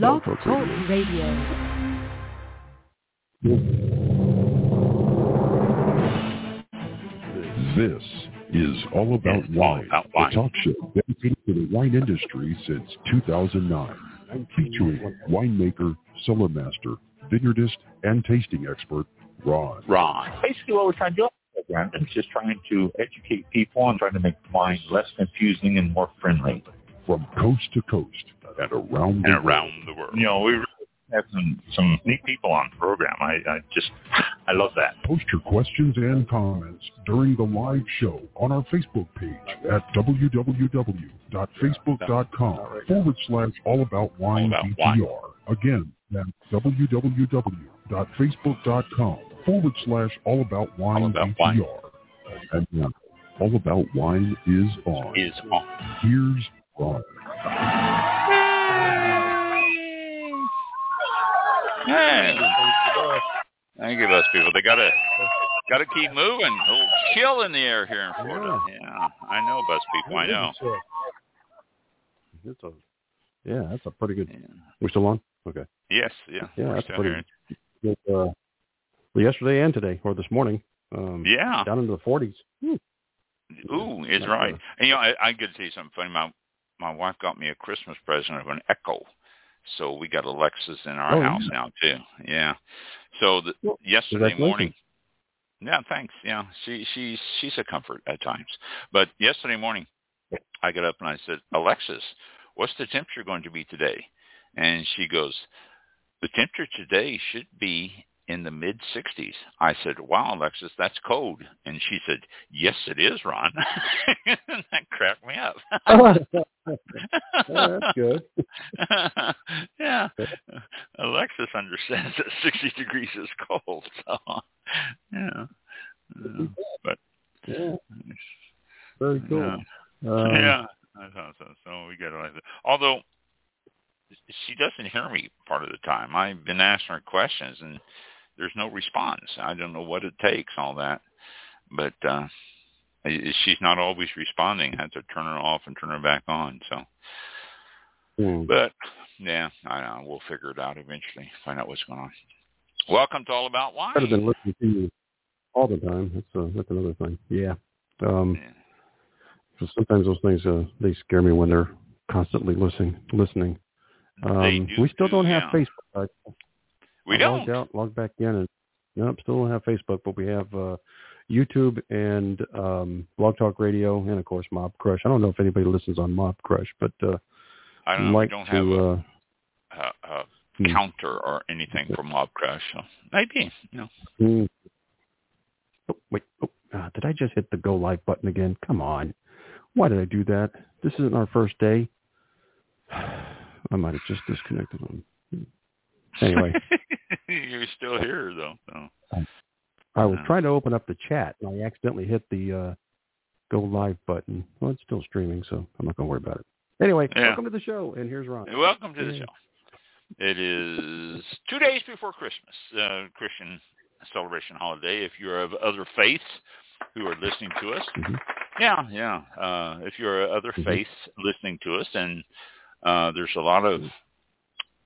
Blog Talk Radio. This is All About Wine, About Wine. a talk show dedicated to the wine industry since 2009, featuring winemaker, cellar master, vineyardist, and tasting expert Ron. Ron. Basically, what we're trying to do on the program is just trying to educate people and trying to make wine less confusing and more friendly. From coast to coast and around the And world. around the world. You know, we really have some, some neat people on the program. I, I just, I love that. Post your questions and comments during the live show on our Facebook page at www.facebook.com forward slash all about wine All About Wine. BTR. Again, that's www.facebook.com forward slash all about wine All About Wine. And now, all about wine is on. Is on. Here's Ron. Hey. Thank you, those people. They gotta gotta keep moving. A little chill in the air here in Florida. Yeah, I know, bus people. I know. It's a, yeah, that's a pretty good. Yeah. We're still on. Okay. Yes, yeah. Yeah, we're that's pretty here. good. Uh, well, yesterday and today, or this morning. Um, Yeah. Down into the 40s. Hmm. Ooh, it's right. And you know, I, I get to tell you something funny. My my wife got me a Christmas present of an Echo, so we got Alexas in our Oh, house yeah. now too. Yeah. So the, Well, yesterday morning. Yeah, thanks. Yeah, she she's she's a comfort at times. But yesterday morning, I got up and I said, Alexis, what's the temperature going to be today? And she goes, the temperature today should be in the mid 60s. I said, wow, Alexis, that's cold. And she said, yes, it is, Ron. that cracked me up. Yeah, that's good. yeah. Alexis understands that 60 degrees is cold. So, yeah. Uh, but, Yeah, very cool. yeah. Um, yeah, I thought so. So we get it like that. Although she doesn't hear me part of the time. I've been asking her questions and there's no response. I don't know what it takes, all that. But uh she's not always responding. I have to turn her off and turn her back on. So, hmm. but yeah, I don't know. We'll figure it out eventually. Find out what's going on. Welcome to All About Wine. Better than listening to you all the time. That's uh, that's another thing. Yeah. Um, Yeah. so sometimes those things uh, they scare me when they're constantly listening. Listening. Um, do we still too, don't have yeah. Facebook. I, We don't. Logged out, logged back in, and nope, still don't have Facebook, but we have uh, YouTube and um, Blog Talk Radio, and of course Mobcrush. I don't know if anybody listens on Mobcrush, but uh, I don't like don't to. have a, uh, a, a hmm. counter or anything from Mobcrush. So maybe, you know. Hmm. Oh, wait. Oh, uh, did I just hit the go live button again? Come on. Why did I do that? This isn't our first day. I might have just disconnected them. Anyway, You're still here though. So. I was trying to open up the chat and I accidentally hit the uh, go live button. Well, it's still streaming, so I'm not going to worry about it. Anyway, Yeah. welcome to the show, and here's Ron. Welcome to the show. It is two days before Christmas, uh, Christian celebration holiday. If you're of other faiths who are listening to us, Mhm. yeah, yeah. Uh, if you're of other Mhm. faiths listening to us, and uh, there's a lot of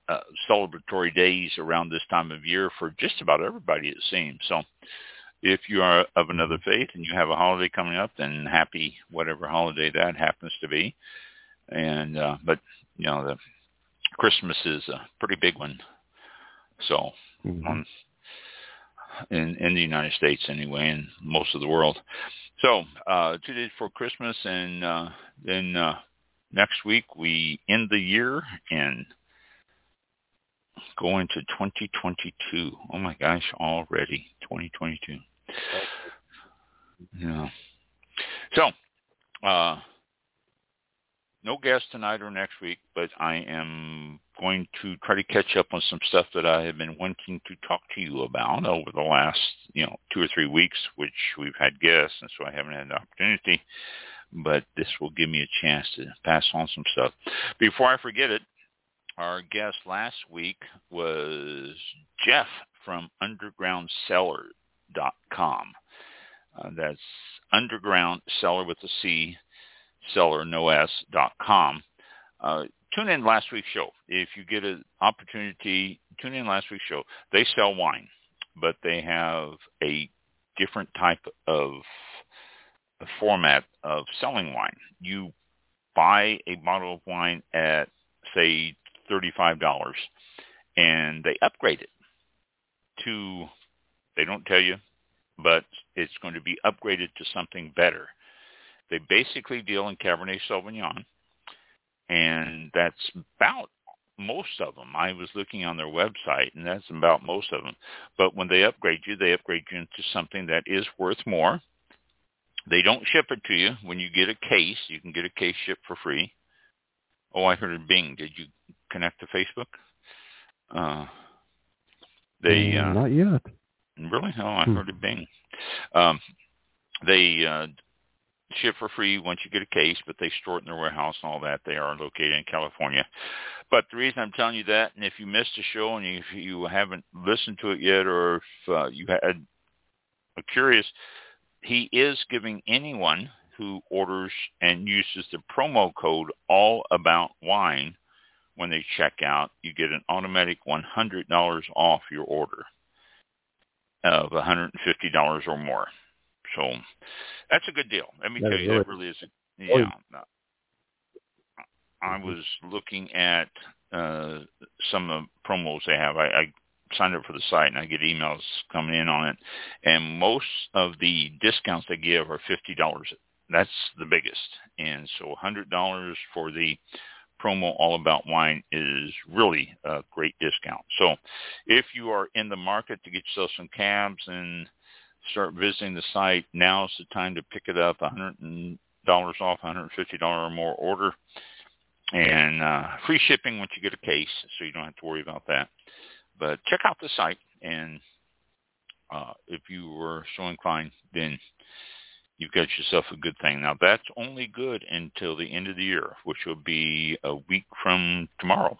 uh, celebratory days around this time of year for just about everybody, it seems. So, if you are of another faith and you have a holiday coming up, then happy whatever holiday that happens to be. And uh, but you know the Christmas is a pretty big one. So Mhm. on in in the United States anyway, and most of the world. So uh, two days before Christmas, and uh, then uh, next week we end the year and go to 2022. Oh my gosh, already 2022. Yeah. So, uh, no guest tonight or next week, but I am going to try to catch up on some stuff that I have been wanting to talk to you about over the last, you know, two or three weeks, which we've had guests, and so I haven't had the opportunity. But this will give me a chance to pass on some stuff. Before I forget it, our guest last week was Jeff from UndergroundCellar.com. Uh, that's Underground Cellar with a C, Cellar no S dot com. Uh, tune in last week's show. If you get an opportunity, tune in last week's show. They sell wine, but they have a different type of format of selling wine. You buy a bottle of wine at say $35 and they upgrade it to they don't tell you, but it's going to be upgraded to something better. They basically deal in Cabernet Sauvignon and that's about most of them. I was looking on their website, and that's about most of them. But when they upgrade you, they upgrade you into something that is worth more. They don't ship it to you. When you get a case, you can get a case shipped for free. Oh, I heard of Bing. Did you connect to Facebook? Uh, they Mm, uh, Not yet. really? Oh, I Hmm. heard of Bing. Um, they uh, ship for free once you get a case, but they store it in their warehouse and all that. They are located in California. But the reason I'm telling you that, and if you missed a show and if you haven't listened to it yet, or if uh, you had are curious, he is giving anyone who orders and uses the promo code All About Wine when they check out, you get an automatic $100 off your order of $150 or more. So that's a good deal. Let me That tell you, really- that really is. A, Oh, yeah. I was looking at uh, some of the promos they have. I, I signed up for the site and I get emails coming in on it, and most of the discounts they give are fifty dollars. That's the biggest, and so hundred dollars for the promo all about wine is really a great discount. So if you are in the market to get yourself some cabs and start visiting the site, now's the time to pick it up. $100 off, $150 or more order, and uh, free shipping once you get a case, so you don't have to worry about that. But check out the site, and uh, if you were so inclined, then you've got yourself a good thing. Now that's only good until the end of the year, which will be a week from tomorrow.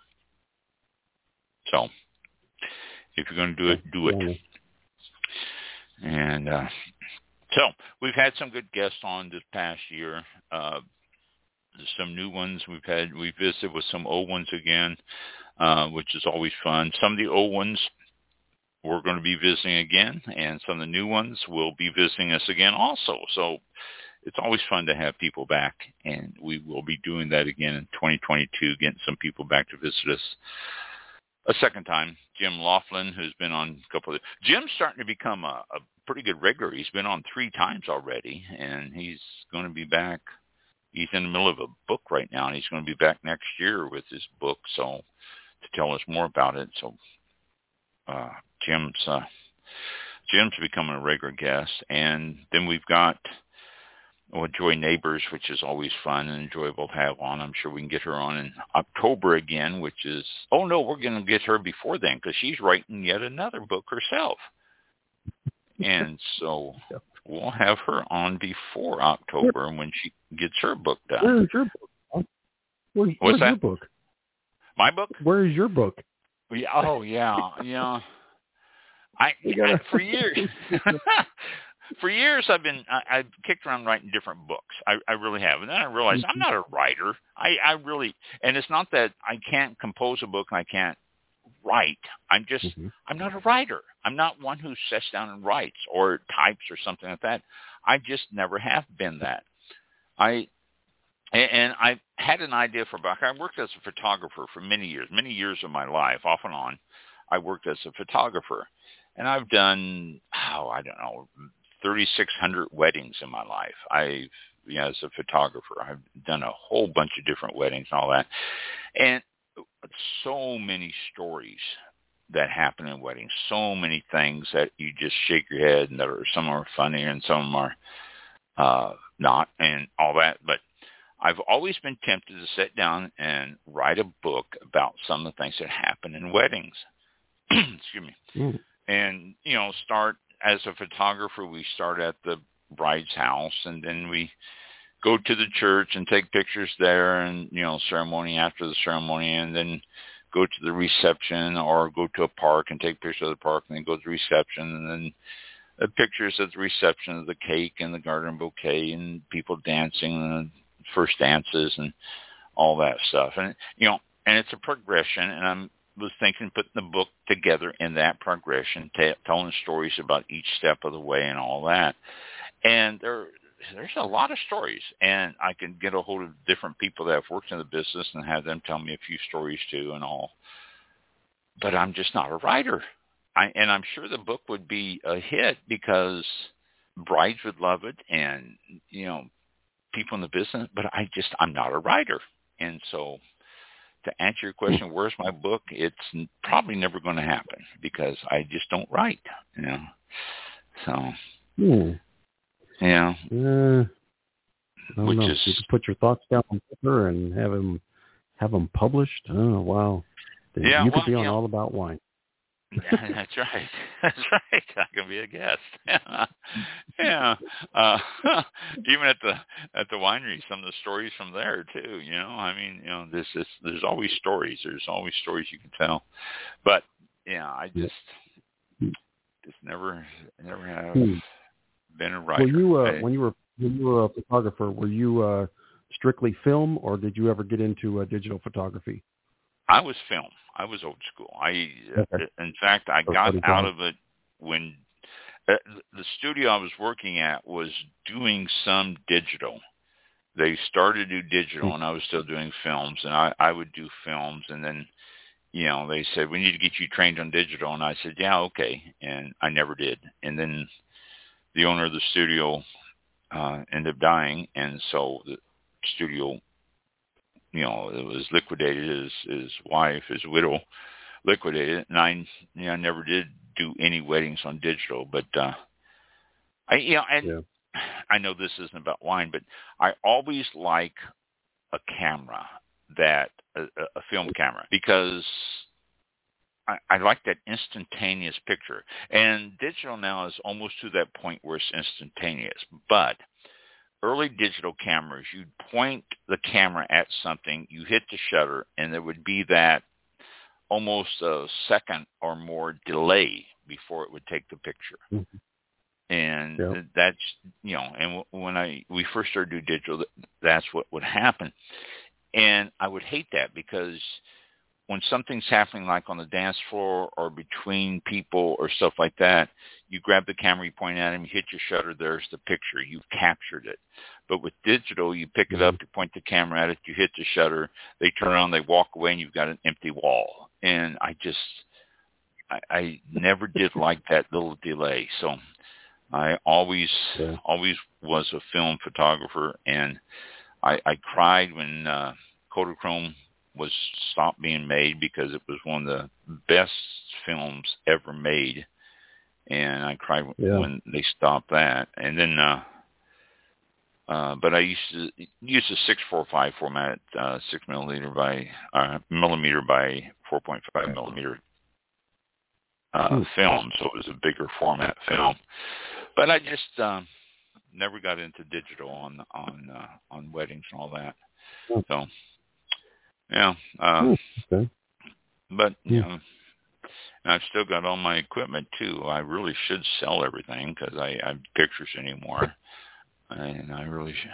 So if you're going to do it, do it. And uh, so we've had some good guests on this past year. Uh, some new ones we've had. We visited with some old ones again, uh, which is always fun. Some of the old ones we're going to be visiting again, and some of the new ones will be visiting us again also. So it's always fun to have people back, and we will be doing that again in 2022, getting some people back to visit us a second time. Jim Laughlin, who's been on a couple of Jim's starting to become a, a pretty good regular. He's been on three times already, and he's going to be back. He's in the middle of a book right now, and he's going to be back next year with his book. So to tell us more about it. So uh, Jim's uh, Jim's becoming a regular guest, and then we've got well, Joy Neighbors, which is always fun and enjoyable to have on. I'm sure we can get her on in October again, which is oh no, we're going to get her before then because she's writing yet another book herself, and so we'll have her on before October when she gets her book done. Where's your book? Where's, What's where's your that? book? My book? Where is your book? Yeah, Oh yeah, yeah. I, I for years, for years I've been I, I've kicked around writing different books. I, I really have, and then I realized I'm not a writer. I, I really, and it's not that I can't compose a book and I can't write. I'm just Mhm. I'm not a writer. I'm not one who sits down and writes or types or something like that. I just never have been that. I and, I had an idea for a book. I worked as a photographer for many years, many years of my life, off and on. I worked as a photographer, and I've done oh I don't know 3,600 weddings in my life. I've you know, as a photographer, I've done a whole bunch of different weddings and all that, and so many stories that happen in weddings. So many things that you just shake your head, and that are some are funny and some are uh, not, and all that. But I've always been tempted to sit down and write a book about some of the things that happen in weddings. Excuse me. Mm. And you know, start as a photographer. We start at the bride's house, and then we go to the church and take pictures there, and you know, ceremony after the ceremony, and then go to the reception or go to a park and take pictures of the park and then go to the reception and then uh, pictures at the reception of the cake and the garden bouquet and people dancing and first dances and all that stuff. And you know, and it's a progression. And I'm was thinking putting the book together in that progression, t- telling stories about each step of the way and all that. And there there's a lot of stories, and I can get a hold of different people that have worked in the business and have them tell me a few stories too and all. But I'm just not a writer. I, and I'm sure the book would be a hit because brides would love it, and you know, people in the business. But I just I'm not a writer, and so to answer your question, where's my book? It's probably never going to happen because I just don't write. You know, so. Hmm. Yeah. Uh, Which know. is- You could put your thoughts down on paper and have them have them published. Oh wow! Yeah, you could well, be on yeah. All About Wine. That's right. That's right. I can be a guest. yeah. Uh, even at the at the winery, some of the stories from there too. You know, I mean, you know, this is there's always stories. There's always stories you can tell. But yeah, I just just never never have Hmm. been a writer. Were you uh, I- when you were when you were a photographer? Were you uh, strictly film, or did you ever get into uh, digital photography? I was film. I was old school. I, Okay. in fact, I got out of it when uh, the studio I was working at was doing some digital. They started to do digital, Hmm. and I was still doing films, and I, I would do films, and then, you know, they said we need to get you trained on digital, and I said, yeah, okay, and I never did, and then the owner of the studio uh, ended up dying, and so the studio you know, it was liquidated. His his wife, his widow, liquidated, and I, you know, never did do any weddings on digital. But uh, I, you know, and Yeah. I know this isn't about wine, but I always like a camera that a, a- a film camera because I, I like that instantaneous picture. And digital now is almost to that point where it's instantaneous, but early digital cameras, you'd point the camera at something, you hit the shutter, and there would be that almost a second or more delay before it would take the picture. Mhm. And Yeah. that's you know, and when I we first started to do digital, that's what would happen. And I would hate that because when something's happening like on the dance floor or between people or stuff like that, you grab the camera, you point at him, you hit your shutter, there's the picture. You've captured it. But with digital, you pick it up, you point the camera at it, you hit the shutter, they turn around, they walk away, and you've got an empty wall. And I just, I, I never did like that little delay. So I always, Yeah. always was a film photographer, and I, I cried when uh, Kodachrome was stopped being made because it was one of the best films ever made, and I cried when- Yeah. when they stopped that. And then, uh, uh, but I used to use a six four five format, uh, six milliliter by uh, millimeter by four point five millimeter uh, Hmm. film, so it was a bigger format film. But I just um, never got into digital on on uh, on weddings and all that. Hmm. So, yeah. Uh, Hmm, okay. but you Yeah. know, and I've still got all my equipment too. I really should sell everything because I I have pictures anymore, and I really should.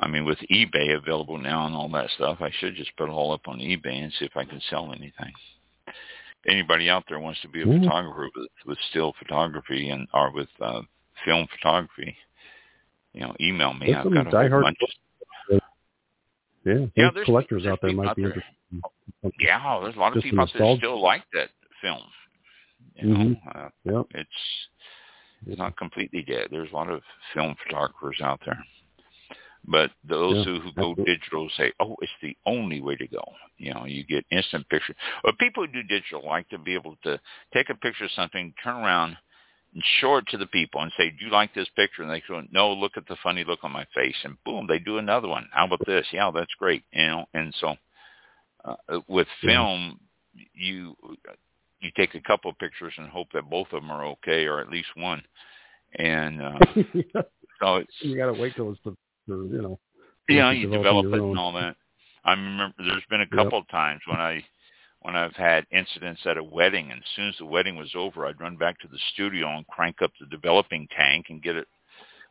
I mean, with eBay available now and all that stuff, I should just put it all up on eBay and see if I can sell anything. Anybody out there wants to be a Yeah. photographer with, with still photography and or with uh, film photography, you know, email me. There's I've got a bunch. Of, Yeah, there's there's- collectors there's out there might out be there. interested. yeah, there's a lot of Just people out there that still like that film. You know, Mhm. uh, Yep. it's it's not completely dead. There's a lot of film photographers out there. But those Yeah, who, who go digital say, "Oh, it's the only way to go." You know, you get instant picture. But people who do digital like to be able to take a picture of something, turn around, and show it to the people, and say, "Do you like this picture?" And they go, "No, look at the funny look on my face." And boom, they do another one. How about this? Yeah, that's great. You know, and so uh, with Yeah. film, you you take a couple of pictures and hope that both of them are okay, or at least one. And uh, so it's you got to wait till it's the, you know. you know you develop it own. and all that. I remember there's been a Yep. couple of times when I when I've had incidents at a wedding, and as soon as the wedding was over, I'd run back to the studio and crank up the developing tank and get it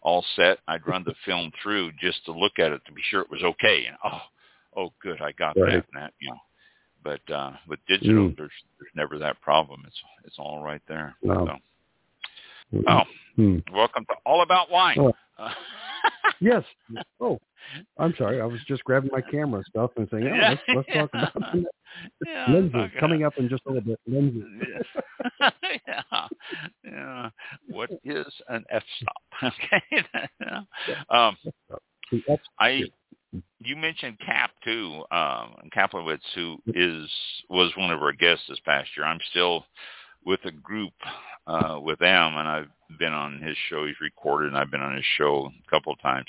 all set. I'd run the film through just to look at it to be sure it was okay. And oh, oh, good, I got Right. that and that, you know. But uh, with digital, Mm. there's there's never that problem. It's it's all right there. Wow. So, oh, Hmm. welcome to All About Wine. Oh. Uh, Yes. Oh, I'm sorry. I was just grabbing my camera stuff and saying, oh, let's, let's talk about yeah, lenses coming up in just a little bit. Lenses. yeah. yeah. What is an f stop? Okay. um, I you mentioned Cap too, um, Kaplowitz, who is was one of our guests this past year. I'm still with a group uh, with them, and I've been on his show. He's recorded, and I've been on his show a couple of times.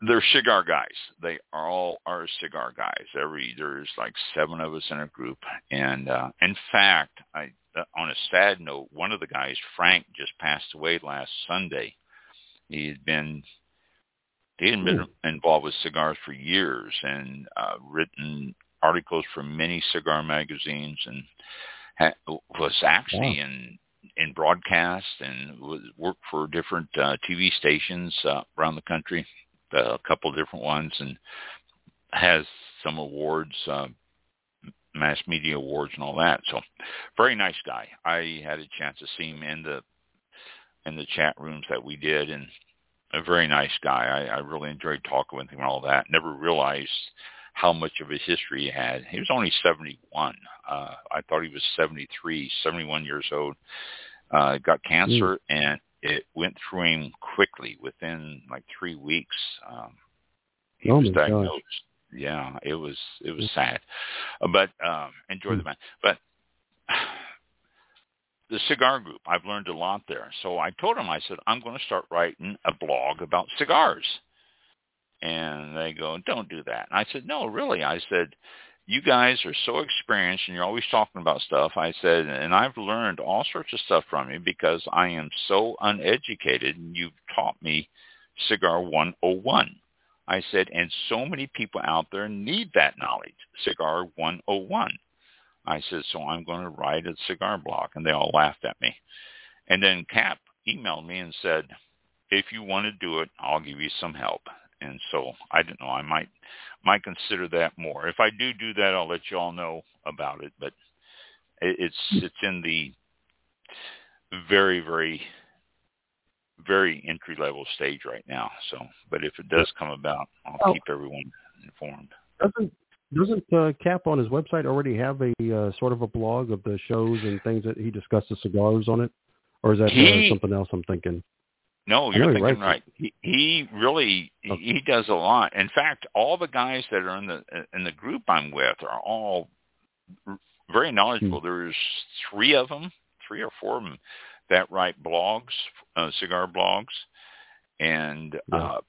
They're cigar guys. They are all are cigar guys. Every there's like seven of us in a group, and uh, in fact, I uh, on a sad note, one of the guys, Frank, just passed away last Sunday. He had been he had been involved with cigars for years and uh, written articles for many cigar magazines and ha- was actually in in broadcast and worked for different uh, TV stations uh, around the country, uh, a couple different ones, and has some awards, uh, mass media awards and all that. So, very nice guy. I had a chance to see him in the in the chat rooms that we did, and a very nice guy. I, I really enjoyed talking with him and all that. Never realized how much of a history he had. He was only 71. Uh, I thought he was 73, 71 years old. Uh, got cancer and it went through him quickly within like three weeks. Um, he Oh was my gosh. diagnosed. Yeah, it was it was sad, Uh, but um, enjoy the man. But the cigar group, I've learned a lot there. So I told him, I said, I'm going to start writing a blog about cigars. And they go, don't do that. And I said, no, really. I said, you guys are so experienced and you're always talking about stuff. I said, and I've learned all sorts of stuff from you because I am so uneducated and you've taught me Cigar 101. I said, and so many people out there need that knowledge, Cigar 101. I said, so I'm going to write a cigar blog. And they all laughed at me. And then Cap emailed me and said, if you want to do it, I'll give you some help. And so I don't know. I might might consider that more. If I do do that, I'll let you all know about it. But it, it's it's in the very very very entry level stage right now. So, but if it does come about, I'll Oh. keep everyone informed. Doesn't doesn't uh, Cap on his website already have a uh, sort of a blog of the shows and things that he discusses cigars on it, or is that He- uh, something else I'm thinking? No, you're he thinking right. He, he really he, Okay. he does a lot. In fact, all the guys that are in the in the group I'm with are all very knowledgeable. Hmm. There's three of them, three or four of them that write blogs, uh, cigar blogs, and Yeah. uh,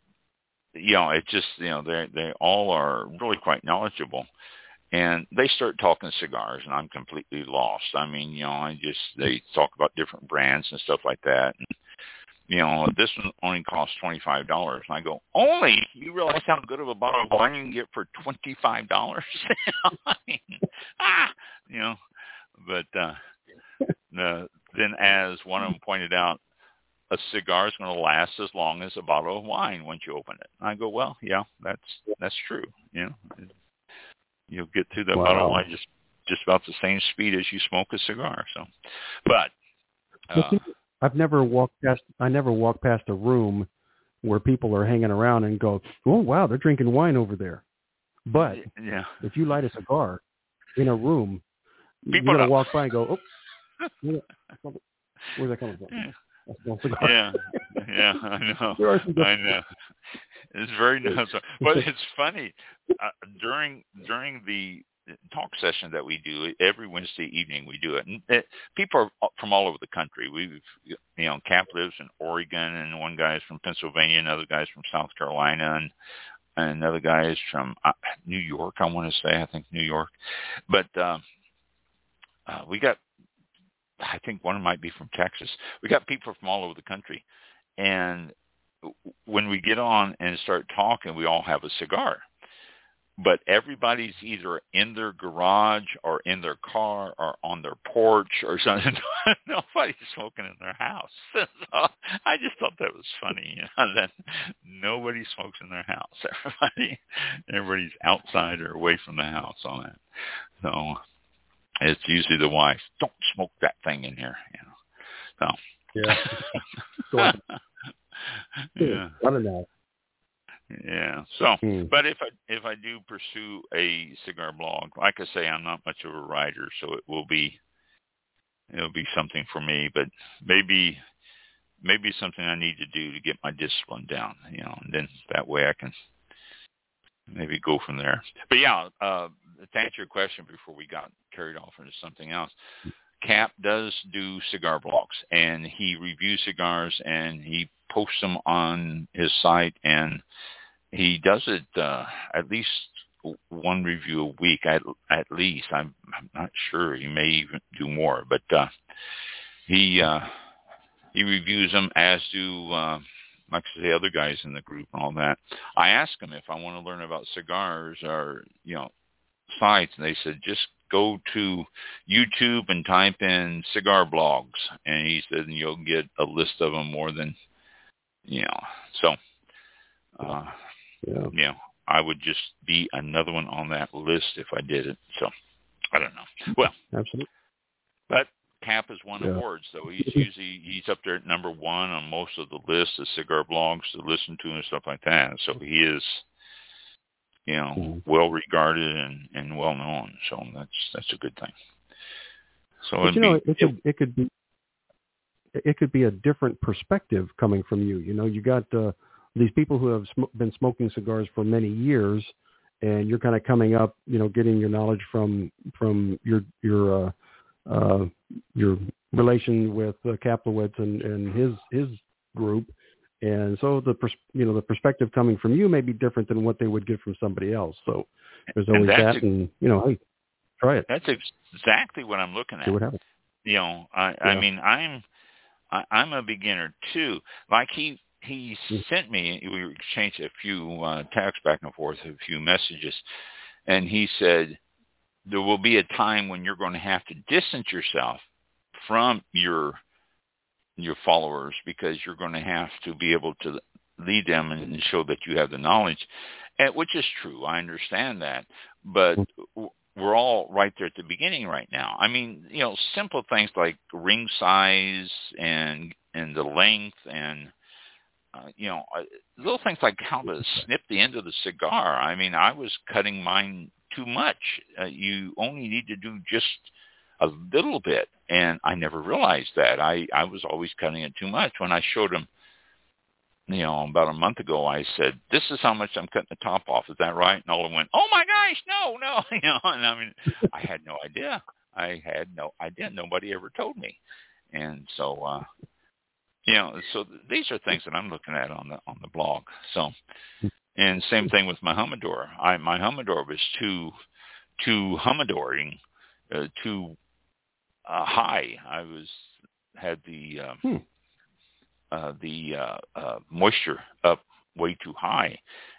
you know, it just you know they they all are really quite knowledgeable. And they start talking cigars, and I'm completely lost. I mean, you know, I just they talk about different brands and stuff like that. And, you know, this one only costs twenty five dollars. And I go, only? You realize how good of a bottle of wine you can get for twenty five dollars? I mean, ah, you know. But uh, the, then, as one of them pointed out, a cigar is going to last as long as a bottle of wine once you open it. I go, well, yeah, that's that's true. You know, you'll get through that bottle of wine just just about the same speed as you smoke a cigar. So, but. Uh, I've never walked past. I never walked past a room where people are hanging around and go, "Oh wow, they're drinking wine over there." But yeah, if you light a cigar in a room, People you're gonna walk by and go, "Oh, where's that coming from?" Yeah. That's no cigar. yeah, yeah, I know. There are some I know. It's very nuts. But it's funny. Uh, during during the talk session that we do every Wednesday evening, we do it. And it, people are from all over the country. We've you know, Cap lives in Oregon, and one guy's from Pennsylvania, another guy's from South Carolina, and and another guy is from uh, New York. I want to say, I think New York. But um, uh, we got I think one might be from Texas. We got people from all over the country, and when we get on and start talking, we all have a cigar. But everybody's either in their garage or in their car or on their porch or something. Nobody's smoking in their house. so I just thought that was funny. You know, that nobody smokes in their house. Everybody, everybody's outside or away from the house on it. So it's usually the wife. Don't smoke that thing in here. You know. So yeah. yeah. I don't know. Yeah. So, Hmm. but if I if I do pursue a cigar blog, like I say, I'm not much of a writer, so it will be it'll be something for me. But maybe maybe something I need to do to get my discipline down, you know, and then that way I can maybe go from there. But yeah, uh, to answer your question before we got carried off into something else, Cap does do cigar blogs, and he reviews cigars and he posts them on his site, and he does it uh, at least one review a week at at least. I'm, I'm not sure. He may even do more, but uh, he uh, he reviews them as do uh, like say other guys in the group and all that. I asked him if I want to learn about cigars or you know sites, and they said just go to YouTube and type in cigar blogs, and he said and you'll get a list of them more than you know. So, uh, Yeah. you know, I would just be another one on that list if I did it. So, I don't know. Well, Absolutely. but Cap has won Yeah. awards, so he's usually he's up there at number one on most of the lists of cigar blogs to listen to and stuff like that. So he is, you know, Mhm. well regarded and and well known. So that's that's a good thing. So But you know, be, it could it could be it could be a different perspective coming from you. You know, you got uh, these people who have sm- been smoking cigars for many years, and you're kind of coming up, you know, getting your knowledge from from your your uh, uh, your relation with uh, Kaplowitz and, and his his group, and so the pers- you know the perspective coming from you may be different than what they would get from somebody else. So there's always that, ex- and you know, hey, try it, that's exactly what I'm looking see at. what happens. you know i i mean i'm I, i'm a beginner too like he he Mm. sent me we exchanged a few uh texts back and forth a few messages and he said there will be a time when you're going to have to distance yourself from your your followers because you're going to have to be able to lead them and show that you have the knowledge and which is true i understand that but we're all right there at the beginning right now. I mean, you know, simple things like ring size and and the length and uh, you know, uh, little things like how to snip the end of the cigar. I mean, I was cutting mine too much. Uh, you only need to do just a little bit, and I never realized that. I I was always cutting it too much. When I showed him you know, about a month ago, I said, "This is how much I'm cutting the top off. Is that right?" And all of went, "Oh my gosh, no, no!" You know, and I mean, I had no idea. I had no idea. Nobody ever told me, and so, uh, you know, so these are things that I'm looking at on the on the blog. So, and same thing with my humidor. I my humidor was too too humidoring, uh, too uh, high. I was had the um, Hmm. uh, the uh, uh, moisture up way too high,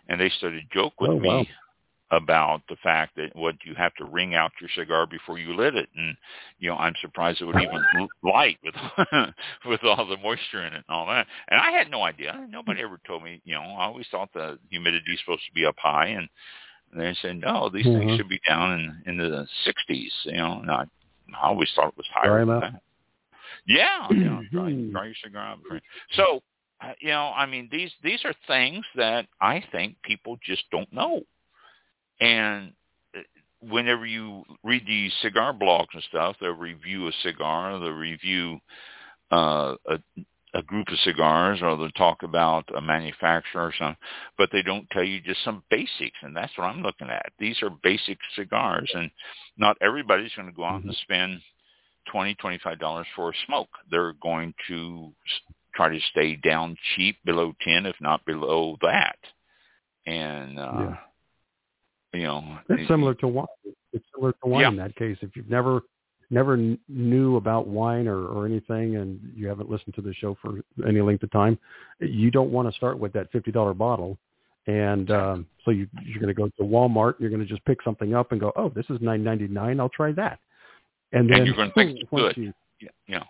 and they started joke with Oh, me wow. About the fact that what you have to wring out your cigar before you lit it, and you know I'm surprised it would even light with with all the moisture in it and all that. And I had no idea. Nobody ever told me. You know, I always thought the humidity is supposed to be up high, and they said no, these Mhm. things should be down in in the 60s. You know, and I, I always thought it was higher than that. Yeah, you know, dry, dry your cigar out. So, uh, you know, I mean, these these are things that I think people just don't know. And uh, whenever you read these cigar blogs and stuff, they'll review a cigar, they'll review uh, a, a group of cigars, or they'll talk about a manufacturer or something, but they don't tell you just some basics, and that's what I'm looking at. These are basic cigars, and not everybody's going to go out and spend twenty, twenty-five dollars for a smoke. They're going to try to stay down cheap, below ten, if not below that. And uh, Yeah. You know, It's it- similar to wine. It's similar to wine Yeah. in that case. If you've never never kn- knew about wine or, or anything, and you haven't listened to the show for any length of time, you don't want to start with that fifty dollar bottle And um, so you, you're going to go to Walmart. You're going to just pick something up and go, oh, this is nine ninety nine. I'll try that. And then and you're going to think it's good. you- Yeah, you know,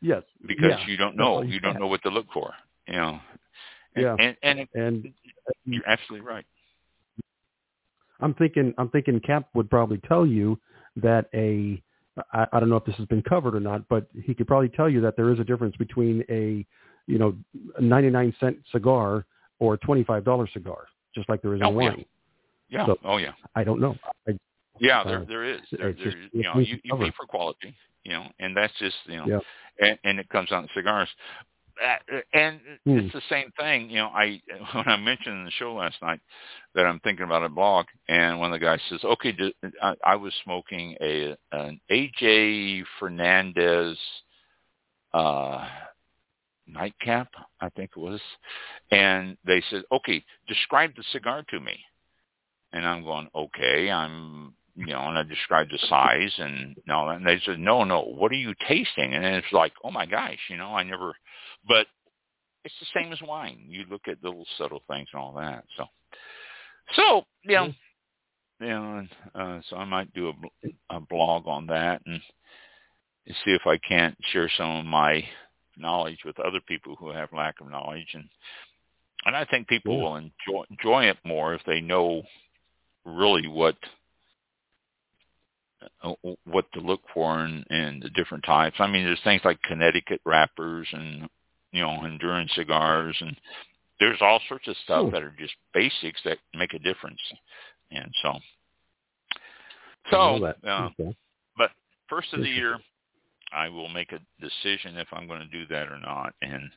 yes, because yeah, you don't know, you you don't know what to look for. You know, and, Yeah. and and it, and you're absolutely right. I'm thinking I'm thinking Cap would probably tell you that a I, I don't know if this has been covered or not, but he could probably tell you that there is a difference between a you know a 99 cent cigar or a 25 dollar cigar, just like there is in Oh, yeah. wine. Yeah. So- oh yeah. I don't know. I, Yeah, Uh, there there is. There, just- you know, you, you pay for quality, you know, and that's just you know, Yeah. and, and it comes out in cigars. Uh, and Hmm. it's the same thing, you know. I when I mentioned in the show last night that I'm thinking about a blog, and one of the guys says, "Okay, I was smoking a an AJ Fernandez uh, nightcap, I think it was," and they said, "Okay, describe the cigar to me." And I'm going, okay, I'm, you know, and I described the size and all that. And they said, no, no, what are you tasting? And it's like, oh my gosh, you know, I never, but it's the same as wine. You look at little subtle things and all that. So, so, you know, you know, uh, so I might do a, a blog on that and see if I can't share some of my knowledge with other people who have lack of knowledge and and I think people Yeah. will enjoy enjoy it more if they know really what uh, what to look for in, in the different types. I mean, there's things like Connecticut wrappers and you know Honduran cigars, and there's all sorts of stuff Hmm. that are just basics that make a difference. And so, so uh, Okay. but first of the year, I will make a decision if I'm going to do that or not, and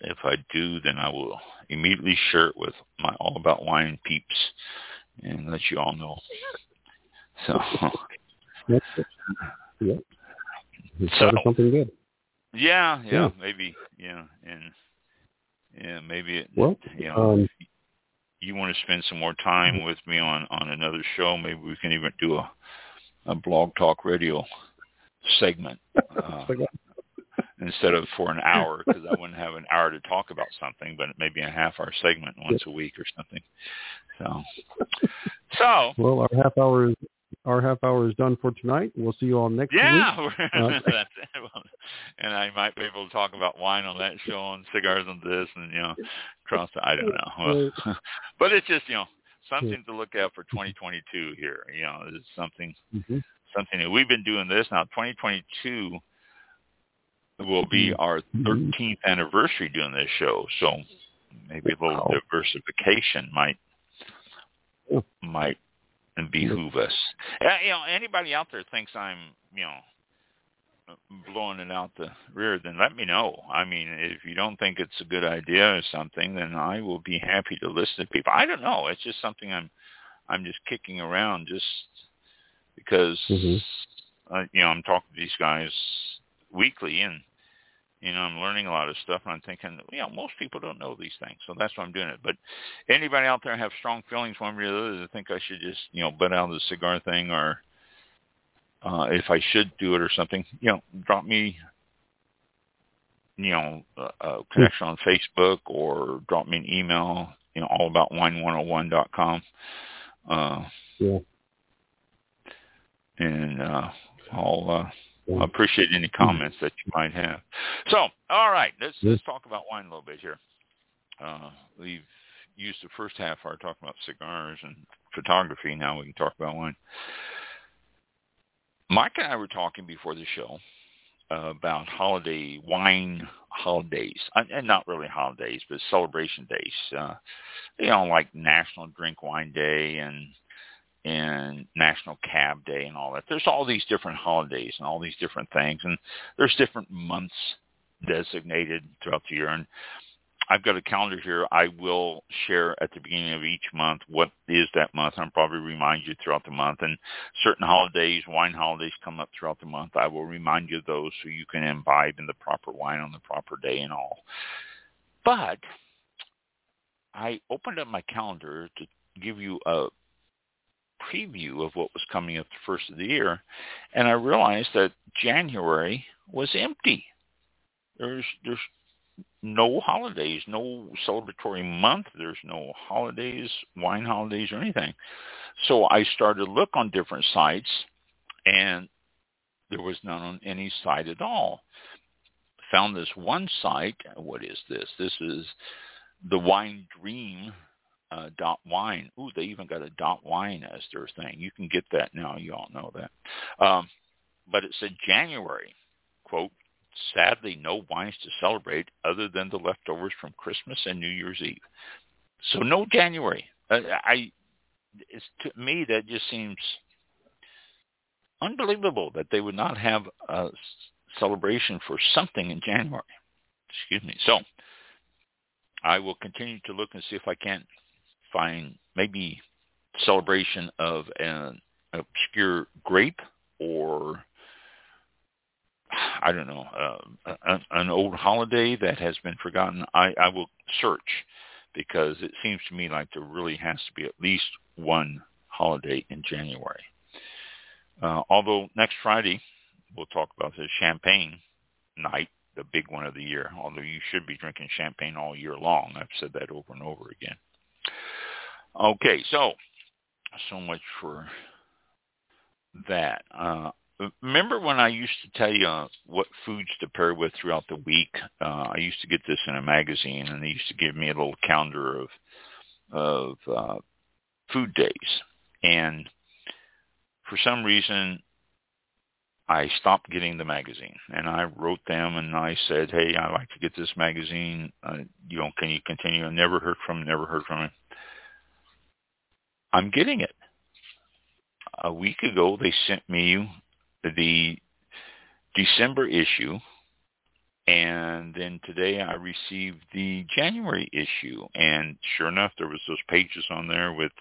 if I do, then I will immediately share it with my All About Wine peeps and let you all know. So, Yep. Yep. So- something good. Yeah, yeah, Yeah. maybe, yeah, and yeah, maybe it, Well, you know, um, you want to spend some more time with me on on another show, maybe we can even do a a blog talk radio segment uh, instead of for an hour because I wouldn't have an hour to talk about something, but maybe a half hour segment once a week or something. So, so well, our half hour is our half hour is done for tonight. We'll see you all next week. yeah, Uh, and I might be able to talk about wine on that show and cigars on this, and you know, cross. The, I don't know, well, but it's just you know something to look at for 2022 here. You know, it's something Mhm. something that we've been doing this now. 2022 will be Mhm. our 13th anniversary doing this show, so maybe a little Wow. diversification might Yeah. Might behoove us. Uh, you know, anybody out there thinks I'm you know blowing it out the rear, then let me know. I mean, if you don't think it's a good idea or something, then I will be happy to listen to people. I don't know. It's just something I'm I'm just kicking around just because Mhm. uh, you know I'm talking to these guys weekly and you know I'm learning a lot of stuff and I'm thinking you know most people don't know these things so that's why I'm doing it but anybody out there have strong feelings one way or the other that think I should just you know butt out of the cigar thing or uh if I should do it or something you know drop me you know a, a connection on Facebook or drop me an email you know all about wine101.com uh Yeah. and uh I'll uh. I appreciate any comments that you might have. So, all right, let's let's talk about wine a little bit here. Uh, we've used the first half hour talking about cigars and photography. Now we can talk about wine. Mike and I were talking before the show uh, about holiday wine holidays, and and not really holidays, but celebration days. Uh, you know, like National Drink Wine Day and and National Cab Day and all that. There's all these different holidays and all these different things, and there's different months designated throughout the year. And I've got a calendar here. I will share at the beginning of each month what is that month. I'll probably remind you throughout the month. And certain holidays, wine holidays come up throughout the month. I will remind you of those so you can imbibe in the proper wine on the proper day and all. But I opened up my calendar to give you a preview of what was coming up the first of the year, and I realized that January was empty. There's there's no holidays, no celebratory month. There's no holidays, wine holidays or anything. So I started to look on different sites and there was none on any site at all. Found this one site. What is this? This is the Wine Dream uh, dot wine. Ooh, they even got a dot wine as their thing. You can get that now. You all know that. Um, but it said January, quote, sadly no wines to celebrate other than the leftovers from Christmas and New Year's Eve. So no January. Uh, I, it's, to me that just seems unbelievable that they would not have a celebration for something in January. Excuse me. So I will continue to look and see if I can't find maybe celebration of an obscure grape or I don't know uh, an, an old holiday that has been forgotten. I, I will search because it seems to me like there really has to be at least one holiday in January. Uh, although next Friday we'll talk about the champagne night, the big one of the year. Although you should be drinking champagne all year long. I've said that over and over again. Okay, so so much for that. Uh, remember when I used to tell you uh, what foods to pair with throughout the week? Uh, I used to get this in a magazine, and they used to give me a little calendar of of uh, food days. And for some reason, I stopped getting the magazine, and I wrote them and I said, "Hey, I like to get this magazine. Uh, you know, can you continue?" I never heard from, never heard from him. I'm getting it. A week ago, they sent me the December issue, and then today I received the January issue. And sure enough, there was those pages on there with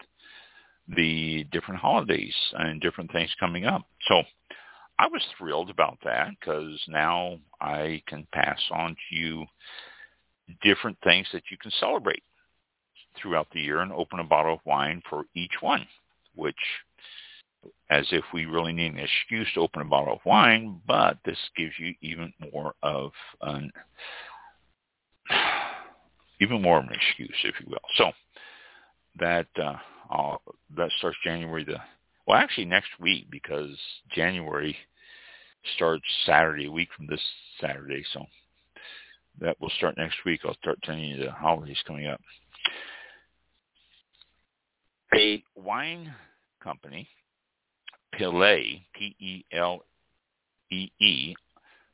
the different holidays and different things coming up. So I was thrilled about that because now I can pass on to you different things that you can celebrate throughout the year and open a bottle of wine for each one, which as if we really need an excuse to open a bottle of wine, but this gives you even more of an even more of an excuse, if you will. So that uh, uh, that starts January the well, actually next week because January starts Saturday, a week from this Saturday. So that will start next week. I'll start telling you the holidays coming up a wine company, Pelee, P-E-L-E-E,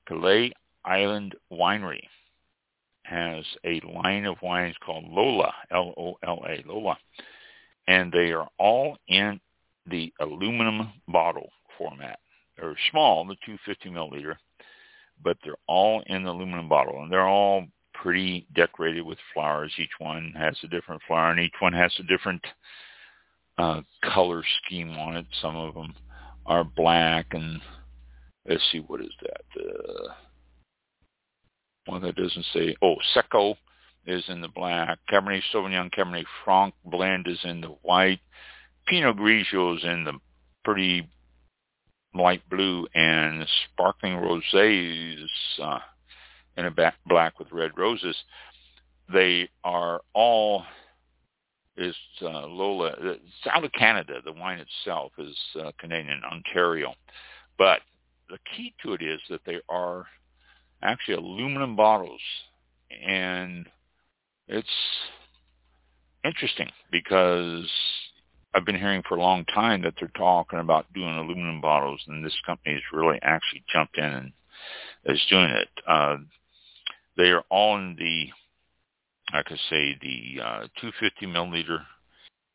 Pelee Island Winery, has a line of wines called Lola, L-O-L-A, Lola, and they are all in the aluminum bottle format. They're small, the 250 milliliter, but they're all in the aluminum bottle, and they're all pretty decorated with flowers. Each one has a different flower, and each one has a different uh, color scheme on it. Some of them are black, and let's see, what is that? Uh, one that doesn't say, oh, Seco is in the black. Cabernet Sauvignon, Cabernet Franc blend is in the white. Pinot Grigio is in the pretty light blue, and Sparkling Rosé is uh, in a black with red roses. They are all is uh, Lola. It's out of Canada. The wine itself is uh, Canadian, Ontario. But the key to it is that they are actually aluminum bottles. And it's interesting because I've been hearing for a long time that they're talking about doing aluminum bottles, and this company has really actually jumped in and is doing it. Uh, they are all in the I could say the uh, 250 milliliter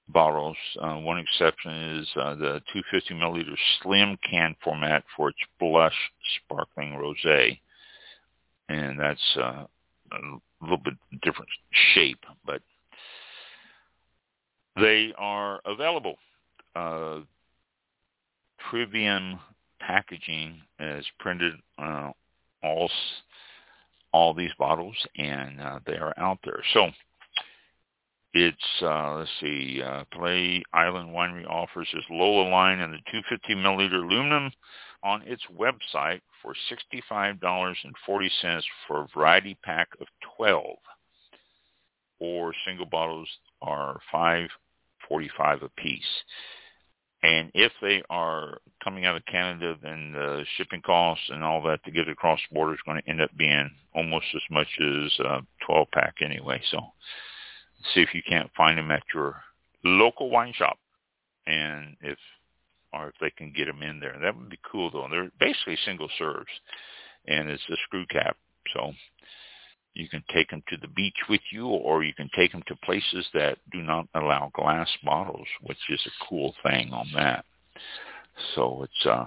bottles. Uh, one exception is uh, the 250 milliliter slim can format for its blush sparkling rosé, and that's uh, a little bit different shape, but they are available. Uh, Trivium packaging is printed uh, all all these bottles, and uh, they are out there. So it's uh, let's see, uh, Pelee Island Winery offers its Lola line and the 250 milliliter aluminum on its website for $65.40 for a variety pack of 12, or single bottles are 5.45 a piece. And if they are coming out of Canada, then the shipping costs and all that to get across the border is going to end up being almost as much as a 12 pack anyway. So see if you can't find them at your local wine shop, and if or if they can get them in there. That would be cool though. They're basically single serves, and it's a screw cap, so you can take them to the beach with you, or you can take them to places that do not allow glass bottles, which is a cool thing on that. So it's uh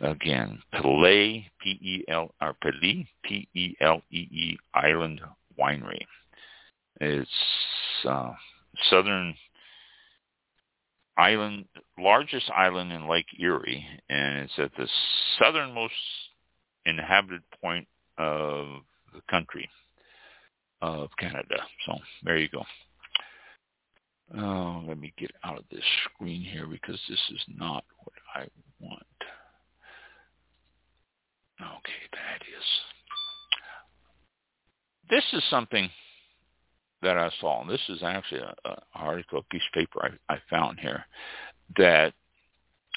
again Pelee P E L or Pelee P E L E E Island Winery. It's uh, southern island, largest island in Lake Erie, and it's at the southernmost inhabited point of the country of Canada. So there you go. Oh, let me get out of this screen here because this is not what I want. Okay, that is. This is something that I saw, and this is actually an article, a piece of paper I, I found here, that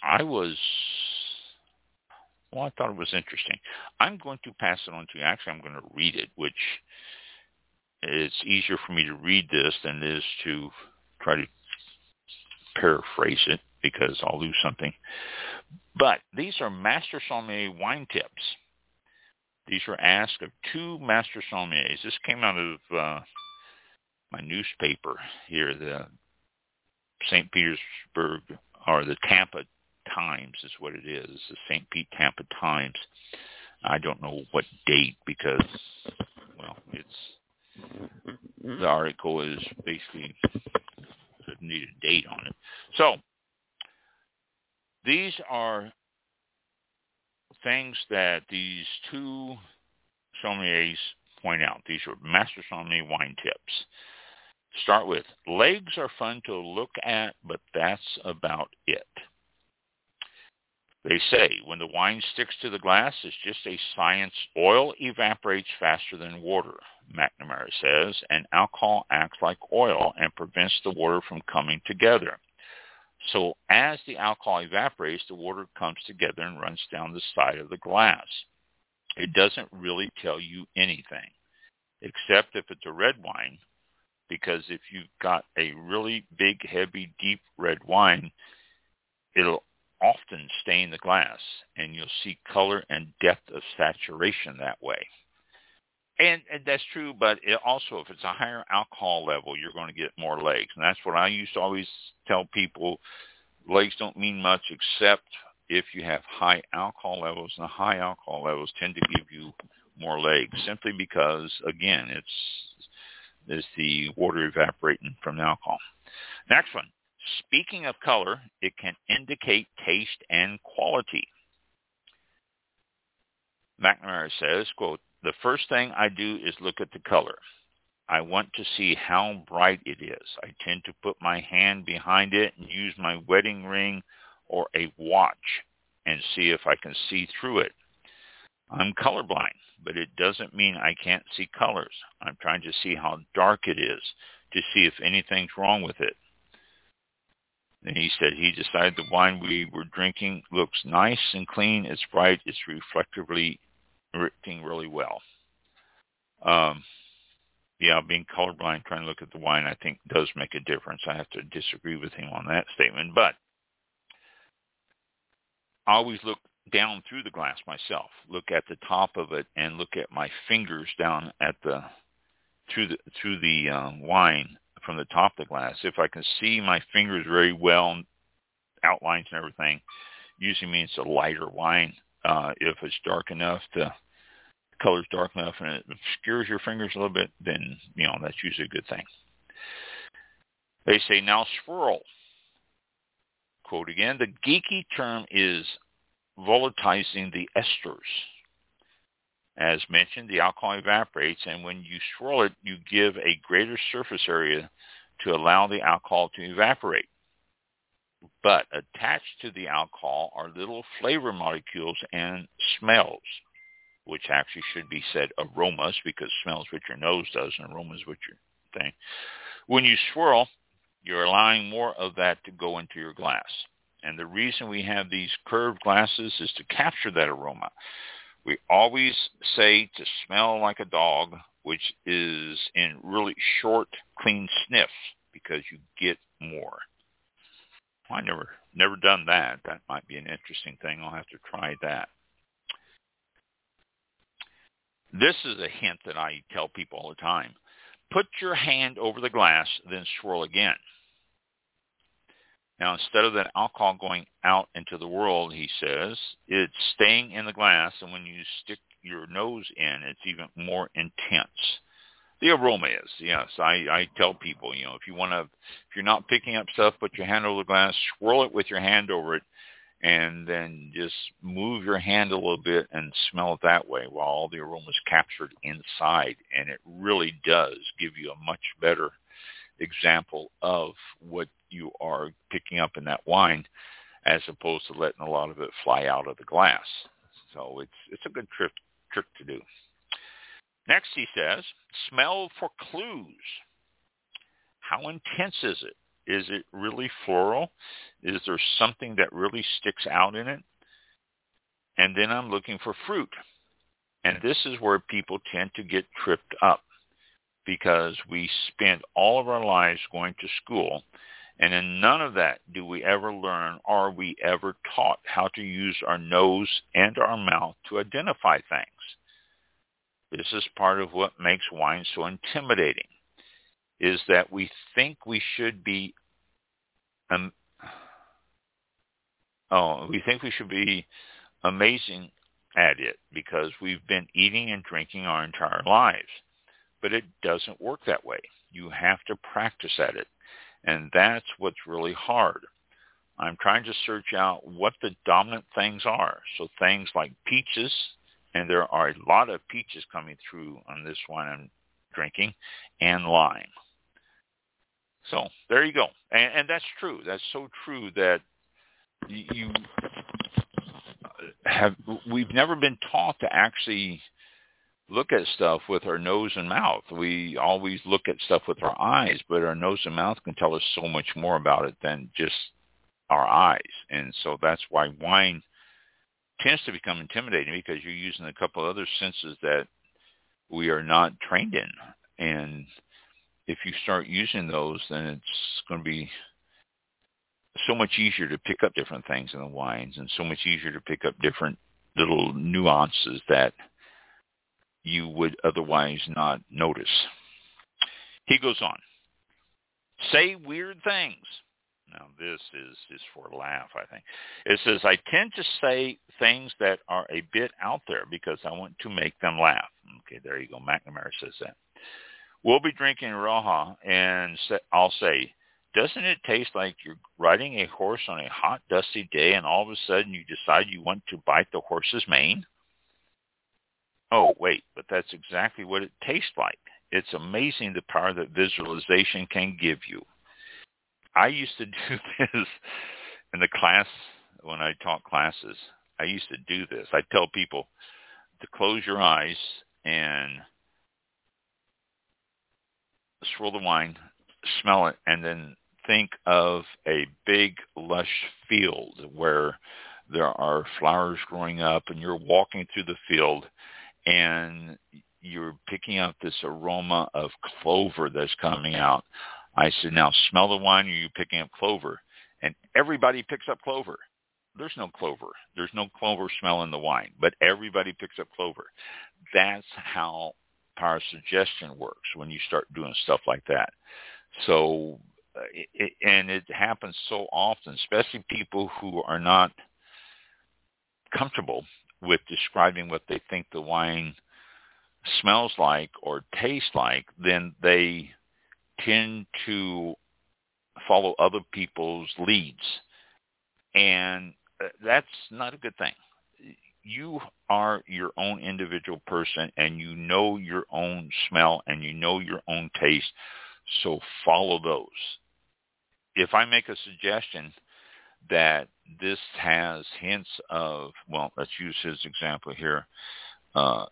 I was, well, I thought it was interesting. I'm going to pass it on to you. Actually, I'm going to read it, which it's easier for me to read this than it is to try to paraphrase it because I'll lose something. But these are Master Sommelier wine tips. These were asked of two Master Sommeliers. This came out of uh, my newspaper here, the St. Petersburg or the Tampa Times is what it is, the St. Pete Tampa Times. I don't know what date because, well, it's the article is basically doesn't need a date on it. So these are things that these two sommeliers point out. These are master sommelier wine tips start with legs are fun to look at, but that's about it. They say when the wine sticks to the glass, it's just a science. Oil evaporates faster than water, McNamara says, and alcohol acts like oil and prevents the water from coming together. So as the alcohol evaporates, the water comes together and runs down the side of the glass. It doesn't really tell you anything, except if it's a red wine, because if you've got a really big, heavy, deep red wine, it'll often stain the glass and you'll see color and depth of saturation that way. And, and that's true, but it also, if it's a higher alcohol level, you're going to get more legs. And that's what I used to always tell people. Legs don't mean much except if you have high alcohol levels, and the high alcohol levels tend to give you more legs simply because, again, it's is the water evaporating from the alcohol. Next one. Speaking of color, it can indicate taste and quality. McNamara says, quote, the first thing I do is look at the color. I want to see how bright it is. I tend to put my hand behind it and use my wedding ring or a watch and see if I can see through it. I'm colorblind, but it doesn't mean I can't see colors. I'm trying to see how dark it is to see if anything's wrong with it. And he said he decided the wine we were drinking looks nice and clean. It's bright. It's reflectively written really well. Um, yeah, being colorblind, trying to look at the wine, I think does make a difference. I have to disagree with him on that statement, but I always look down through the glass myself, look at the top of it, and look at my fingers down at the through the through the uh, wine from the top of the glass. If I can see my fingers very well, outlines and everything, usually means a lighter wine. Uh, if it's dark enough, the color's dark enough, and it obscures your fingers a little bit, then you know that's usually a good thing. They say now swirl. Quote again, the geeky term is volatilizing the esters. As mentioned, the alcohol evaporates, and when you swirl it, you give a greater surface area to allow the alcohol to evaporate. But attached to the alcohol are little flavor molecules and smells, which actually should be said aromas because smells what your nose does and aromas what your thing. When you swirl, you're allowing more of that to go into your glass. And the reason we have these curved glasses is to capture that aroma. We always say to smell like a dog, which is in really short, clean sniffs because you get more. I never never done that. That might be an interesting thing. I'll have to try that. This is a hint that I tell people all the time. Put your hand over the glass, then swirl again. Now, instead of that alcohol going out into the world, he says, it's staying in the glass, and when you stick your nose in, it's even more intense. The aroma is, yes. I, I tell people, you know, if you want to, if you're not picking up stuff, put your hand over the glass, swirl it with your hand over it, and then just move your hand a little bit and smell it that way while all the aroma is captured inside. And it really does give you a much better example of what you are picking up in that wine as opposed to letting a lot of it fly out of the glass. So it's it's a good trick trick to do. Next he says, smell for clues. How intense is it? Is it really floral? Is there something that really sticks out in it? And then I'm looking for fruit. And this is where people tend to get tripped up because we spend all of our lives going to school and in none of that do we ever learn or we ever taught how to use our nose and our mouth to identify things. This is part of what makes wine so intimidating, is that we think we should be, um, oh, we think we should be amazing at it because we've been eating and drinking our entire lives. But it doesn't work that way. You have to practice at it. And that's what's really hard. I'm trying to search out what the dominant things are. So things like peaches, and there are a lot of peaches coming through on this wine I'm drinking, and lime. So there you go. And, and that's true. That's so true that you have, we've never been taught to actually look at stuff with our nose and mouth. We always look at stuff with our eyes, but our nose and mouth can tell us so much more about it than just our eyes. And so that's why wine tends to become intimidating because you're using a couple other senses that we are not trained in. And if you start using those, then it's going to be so much easier to pick up different things in the wines and so much easier to pick up different little nuances that you would otherwise not notice. He goes on. Say weird things. Now this is is for a laugh, I think. It says I tend to say things that are a bit out there because I want to make them laugh. Okay, there you go. McNamara says that. We'll be drinking Rioja, and I'll say, doesn't it taste like you're riding a horse on a hot, dusty day, and all of a sudden you decide you want to bite the horse's mane? Oh, wait, but that's exactly what it tastes like. It's amazing the power that visualization can give you. I used to do this in the class when I taught classes. I used to do this. I tell people to close your eyes and swirl the wine, smell it, and then think of a big lush field where there are flowers growing up and you're walking through the field and you're picking up this aroma of clover that's coming out. I said, now smell the wine. Are you picking up clover? And everybody picks up clover. There's no clover. There's no clover smell in the wine, but everybody picks up clover. That's how power suggestion works when you start doing stuff like that. So, uh, it, and it happens so often, especially people who are not comfortable with describing what they think the wine smells like or tastes like, then they tend to follow other people's leads. And uh, that's not a good thing. you are your own individual person and you know your own smell and you know your own taste. So follow those. If I make a suggestion that this has hints of, well, let's use his example here. Uh,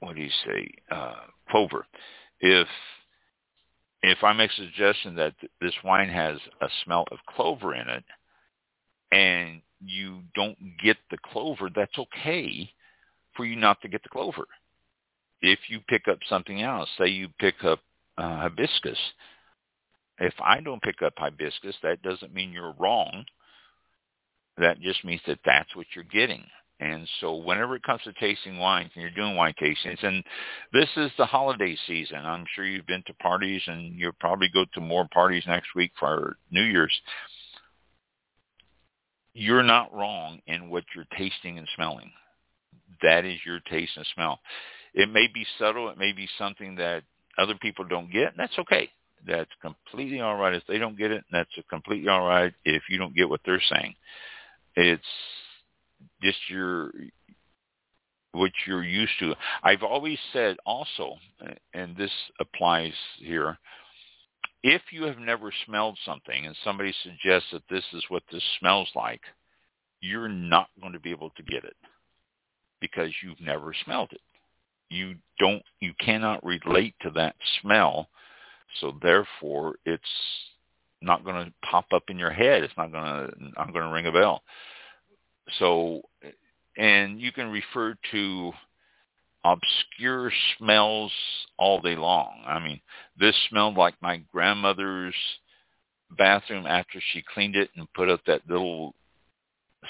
what do you say? Uh, clover. If if I make a suggestion that this wine has a smell of clover in it, and you don't get the clover, that's okay for you not to get the clover. If you pick up something else, say you pick up uh, hibiscus, if I don't pick up hibiscus, that doesn't mean you're wrong. That just means that that's what you're getting. And so whenever it comes to tasting wines and you're doing wine tastings, and this is the holiday season. I'm sure you've been to parties and you'll probably go to more parties next week for New Year's. You're not wrong in what you're tasting and smelling. That is your taste and smell. It may be subtle. It may be something that other people don't get. And that's okay. That's completely all right if they don't get it. And that's completely all right if you don't get what they're saying. It's just your what you're used to. I've always said also, and this applies here, if you have never smelled something and somebody suggests that this is what this smells like, you're not going to be able to get it because you've never smelled it. You don't, you cannot relate to that smell, so therefore it's not going to pop up in your head. It's not going to, not going to ring a bell. So, and you can refer to obscure smells all day long. I mean, this smelled like my grandmother's bathroom after she cleaned it and put up that little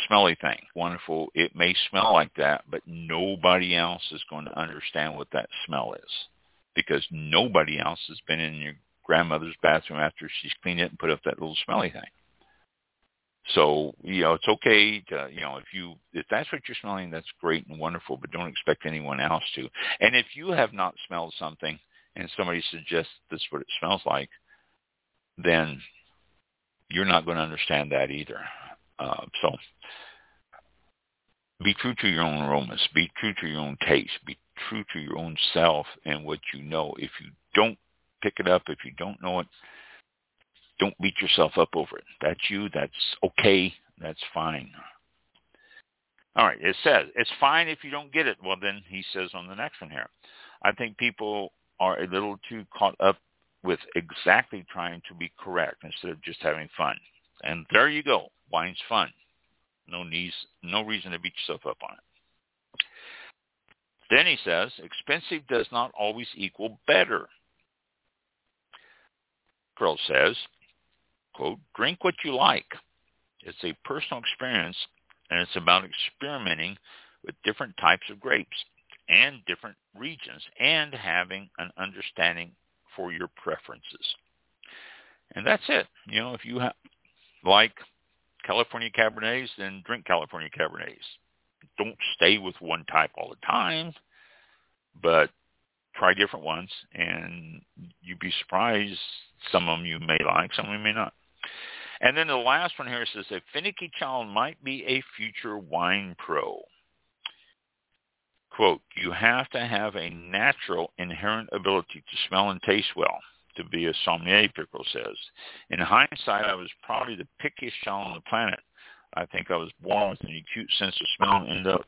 smelly thing. Wonderful. It may smell like that, but nobody else is going to understand what that smell is because nobody else has been in your grandmother's bathroom after she's cleaned it and put up that little smelly thing. So, you know, it's okay to, you know, if you, if that's what you're smelling, that's great and wonderful, but don't expect anyone else to. And if you have not smelled something and somebody suggests this is what it smells like, then you're not going to understand that either. Uh, so be true to your own aromas. Be true to your own taste. Be true to your own self and what you know. If you don't pick it up, if you don't know it, don't beat yourself up over it. That's you. That's okay. That's fine. All right. It says it's fine if you don't get it. Well, then he says on the next one here, I think people are a little too caught up with exactly trying to be correct instead of just having fun. And there you go. Wine's fun. No needs, no reason to beat yourself up on it. Then he says, expensive does not always equal better. Kroll says, quote, drink what you like. It's a personal experience, and it's about experimenting with different types of grapes and different regions and having an understanding for your preferences. And that's it. You know, if you ha- like California Cabernets, then drink California Cabernets. Don't stay with one type all the time, but try different ones, and you'd be surprised. Some of them you may like, some of them you may not. And then the last one here says a finicky child might be a future wine pro. Quote, you have to have a natural inherent ability to smell and taste well to be a sommelier, Pickrell says. In hindsight, I was probably the pickiest child on the planet. I think I was born with an acute sense of smell and ended up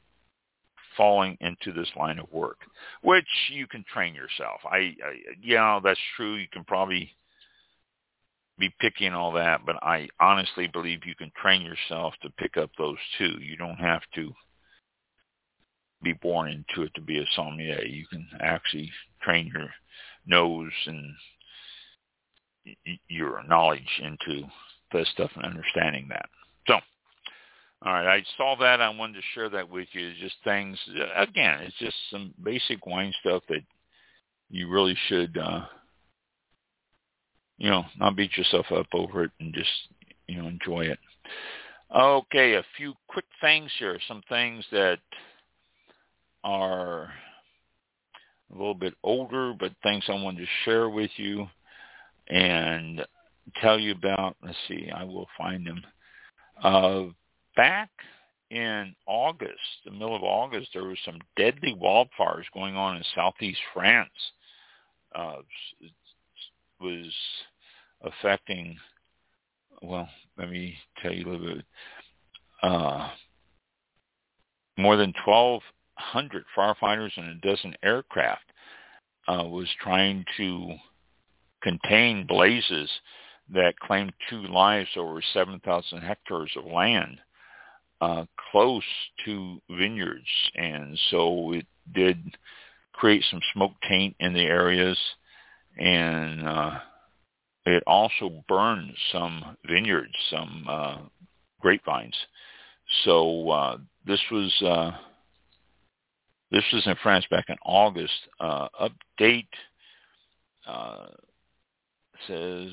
falling into this line of work, which you can train yourself. I, I yeah, that's true. You can probably be picky and all that, but I honestly believe you can train yourself to pick up those too. You don't have to be born into it to be a sommelier. You can actually train your nose and your knowledge into this stuff and understanding that. All right, I saw that. I wanted to share that with you. Just things, again, it's just some basic wine stuff that you really should uh, you know, not beat yourself up over it and just, you know, enjoy it. Okay, a few quick things here. Some things that are a little bit older, but things I wanted to share with you and tell you about. Let's see, I will find them. Uh, back in August, the middle of August, there was some deadly wildfires going on in southeast France. Uh, it was affecting. Well, let me tell you a little bit. Uh, more than 1,200 firefighters and a dozen aircraft uh, was trying to contain blazes that claimed two lives over 7,000 hectares of land uh, close to vineyards. And so it did create some smoke taint in the areas. And uh, it also burned some vineyards, some uh, grapevines. So uh, this was uh, this was in France back in August. Uh, update uh, says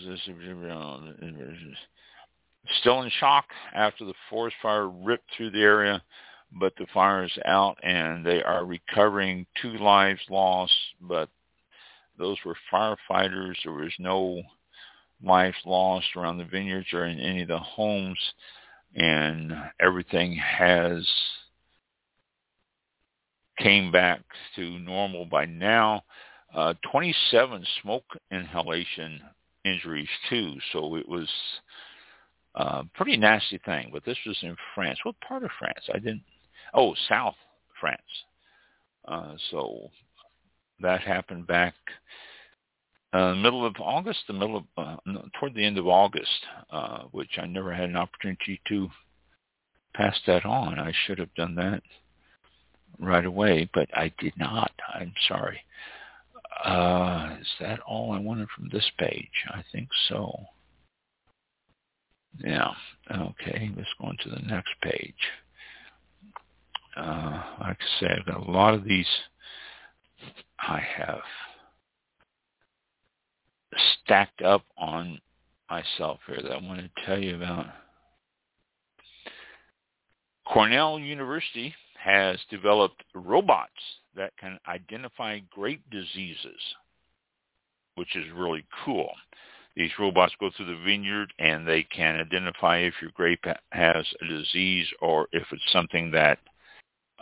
still in shock after the forest fire ripped through the area, but the fire is out and they are recovering two lives lost, but those were firefighters. There was no lives lost around the vineyards or in any of the homes, and everything has came back to normal by now. Uh, 27 smoke inhalation injuries too, so it was uh, pretty nasty thing. But this was in France. What part of France? I didn't. Oh, South France. Uh, so that happened back uh, middle of August, the middle of uh, toward the end of August, uh, which I never had an opportunity to pass that on. I should have done that right away, but I did not. I'm sorry. Uh, is that all I wanted from this page? I think so. Yeah. Okay. Let's go on to the next page. Uh, like I said, I've got a lot of these. I have stacked up on myself here that I want to tell you about. Cornell University has developed robots that can identify grape diseases, which is really cool. These robots go through the vineyard and they can identify if your grape has a disease or if it's something that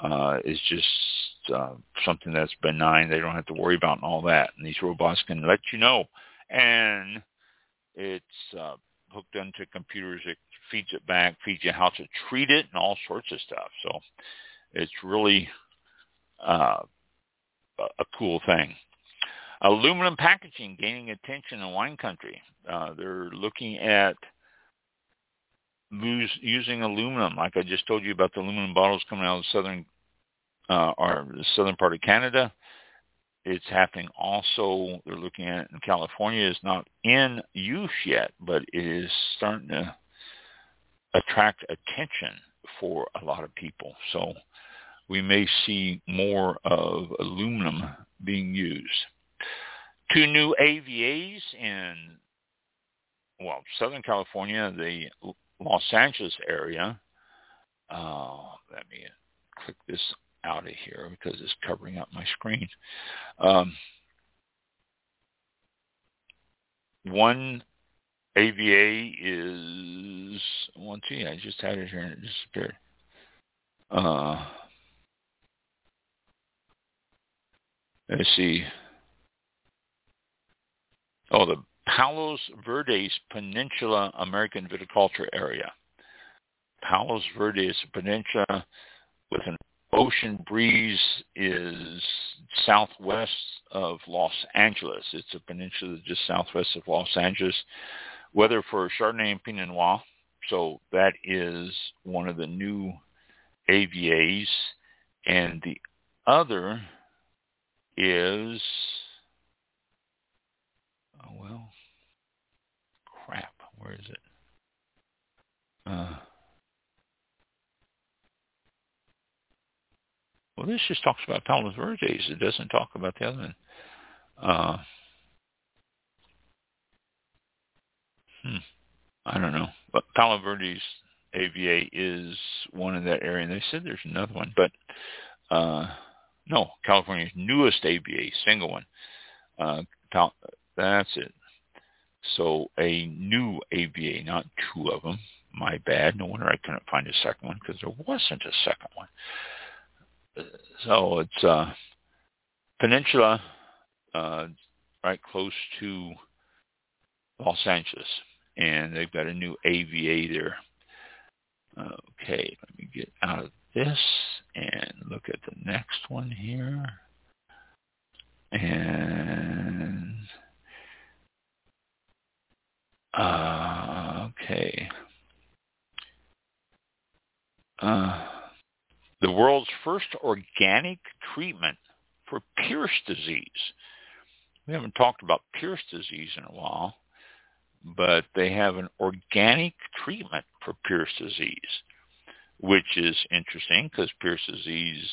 uh, is just uh, something that's benign. They don't have to worry about and all that. And these robots can let you know. And it's uh, hooked into computers. It feeds it back, feeds you how to treat it and all sorts of stuff. So it's really uh, a cool thing. Aluminum packaging gaining attention in wine country. Uh, they're looking at lose, using aluminum, like I just told you about the aluminum bottles coming out of the southern uh, or the southern part of Canada. It's happening also. They're looking at it in California. It's not in use yet, but it is starting to attract attention for a lot of people. So we may see more of aluminum being used. Two new AVAs in, well, Southern California, the Los Angeles area. Uh, let me click this out of here because it's covering up my screen. Um, one AVA is one. See, I just had it here and it disappeared. Uh, let's see. Oh, the Palos Verdes Peninsula American Viticulture Area. Palos Verdes Peninsula with an ocean breeze is southwest of Los Angeles. It's a peninsula just southwest of Los Angeles. Weather for Chardonnay and Pinot Noir. So that is one of the new AVAs. And the other is, oh well, crap, where is it? Uh, well, this just talks about Palos Verdes. It doesn't talk about the other one. Uh, hmm, I don't know. But Palos Verdes AVA is one in that area. And they said there's another one, but uh, no, California's newest AVA, single one. Uh, that's it. So a new AVA, not two of them. My bad. No wonder I couldn't find a second one because there wasn't a second one. So it's uh, peninsula, uh, right close to Los Angeles, and they've got a new AVA there. Okay, let me get out of this and look at the next one here. And uh, okay. Uh, the world's first organic treatment for Pierce disease. We haven't talked about Pierce disease in a while, but they have an organic treatment for Pierce disease, which is interesting because Pierce disease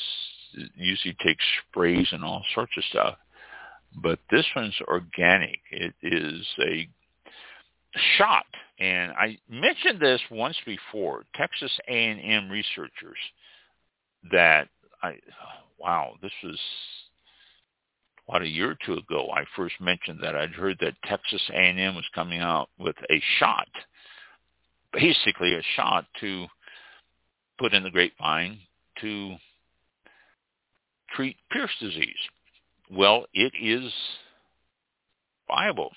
usually takes sprays and all sorts of stuff. But this one's organic. It is a shot. And I mentioned this once before, Texas A&M researchers that I, wow, this was about a year or two ago. I first mentioned that I'd heard that Texas A&M was coming out with a shot, basically a shot to put in the grapevine to treat Pierce disease. Well, it is viable.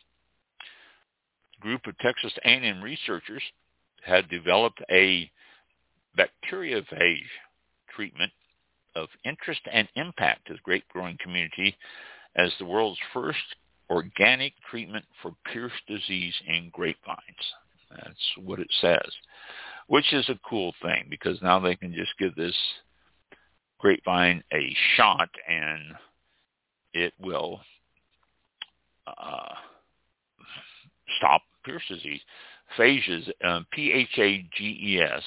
Group of Texas A&M researchers had developed a bacteriophage treatment of interest and impact to the grape growing community as the world's first organic treatment for Pierce disease in grapevines. That's what it says, which is a cool thing because now they can just give this grapevine a shot and it will uh, stop Pierce disease. Phages, um, P-H-A-G-E-S,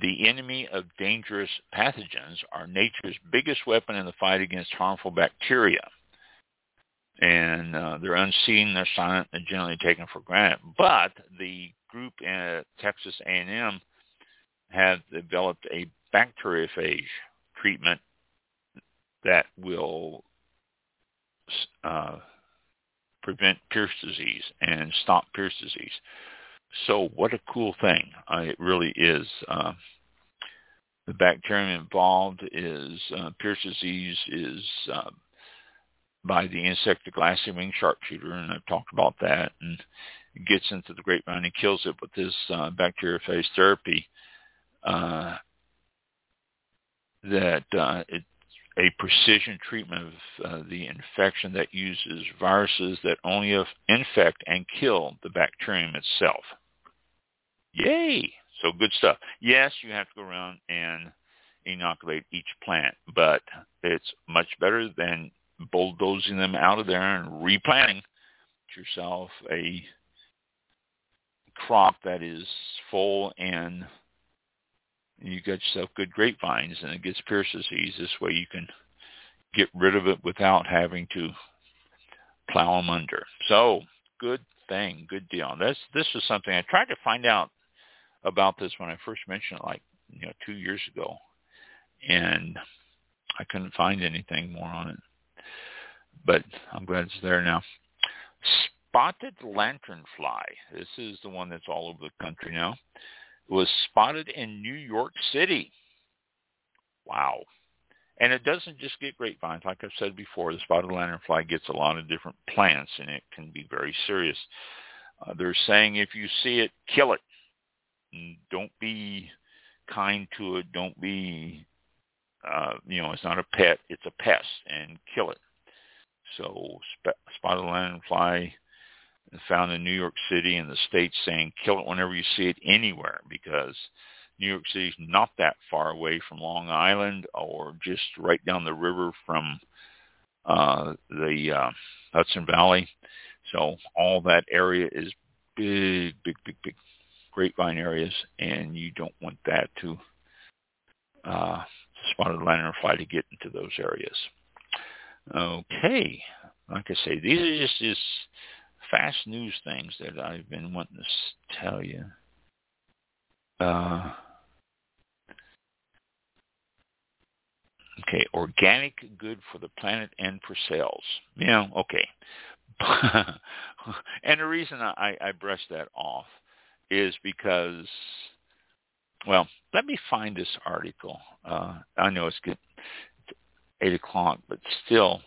the enemy of dangerous pathogens, are nature's biggest weapon in the fight against harmful bacteria. And uh, they're unseen, they're silent, they're generally taken for granted. But the group at Texas A&M have developed a bacteriophage treatment that will uh, prevent Pierce disease and stop Pierce disease. So what a cool thing. Uh, it really is. Uh, the bacterium involved is uh, Pierce disease is uh, by the insect the glassy wing sharpshooter, and I've talked about that. And it gets into the grapevine and kills it with this uh, bacteriophage therapy. Uh, that uh, it a precision treatment of uh, the infection that uses viruses that only infect and kill the bacterium itself. Yay! So good stuff. Yes, you have to go around and inoculate each plant, but it's much better than bulldozing them out of there and replanting yourself a crop that is full and you got yourself good grapevines and it gets Pierce disease. This way you can get rid of it without having to plow them under. So good thing, good deal. This this is something I tried to find out about this when I first mentioned it, like you know two years ago, and I couldn't find anything more on it. But I'm glad it's there now. Spotted lanternfly. This is the one that's all over the country now was spotted in New York City. Wow. And it doesn't just get grapevines. Like I've said before, the spotted lanternfly gets a lot of different plants, and it can be very serious. Uh, they're saying if you see it, kill it. Don't be kind to it. Don't be, uh, you know, it's not a pet. It's a pest, and kill it. So sp- spotted lanternfly found in New York City and the states saying kill it whenever you see it anywhere because New York City is not that far away from Long Island or just right down the river from uh, the uh, Hudson Valley. So all that area is big, big, big, big grapevine areas, and you don't want that to uh, spotted lanternfly to get into those areas. Okay, like I say, these are just, just fast news things that I've been wanting to tell you. Uh, okay, organic, good for the planet and for cells. Yeah, okay. and the reason I, I brushed that off is because, well, let me find this article. Uh, I know it's good, 8 o'clock, but still,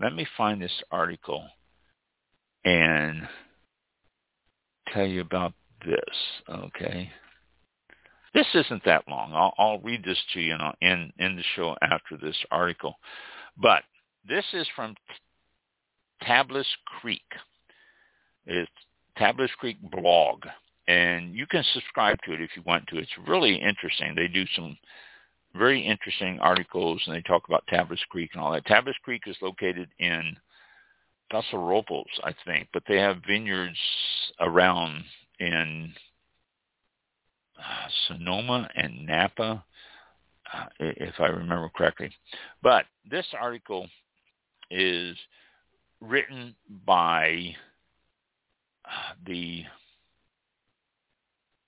let me find this article and tell you about this, okay? This isn't that long. I'll, I'll read this to you in, in the show after this article. But this is from Tablas Creek. It's Tablas Creek blog. And you can subscribe to it if you want to. It's really interesting. They do some very interesting articles and they talk about Tablas Creek and all that. Tablas Creek is located in Paso Robles, I think, but they have vineyards around in uh, Sonoma and Napa, uh, if I remember correctly. But this article is written by uh, the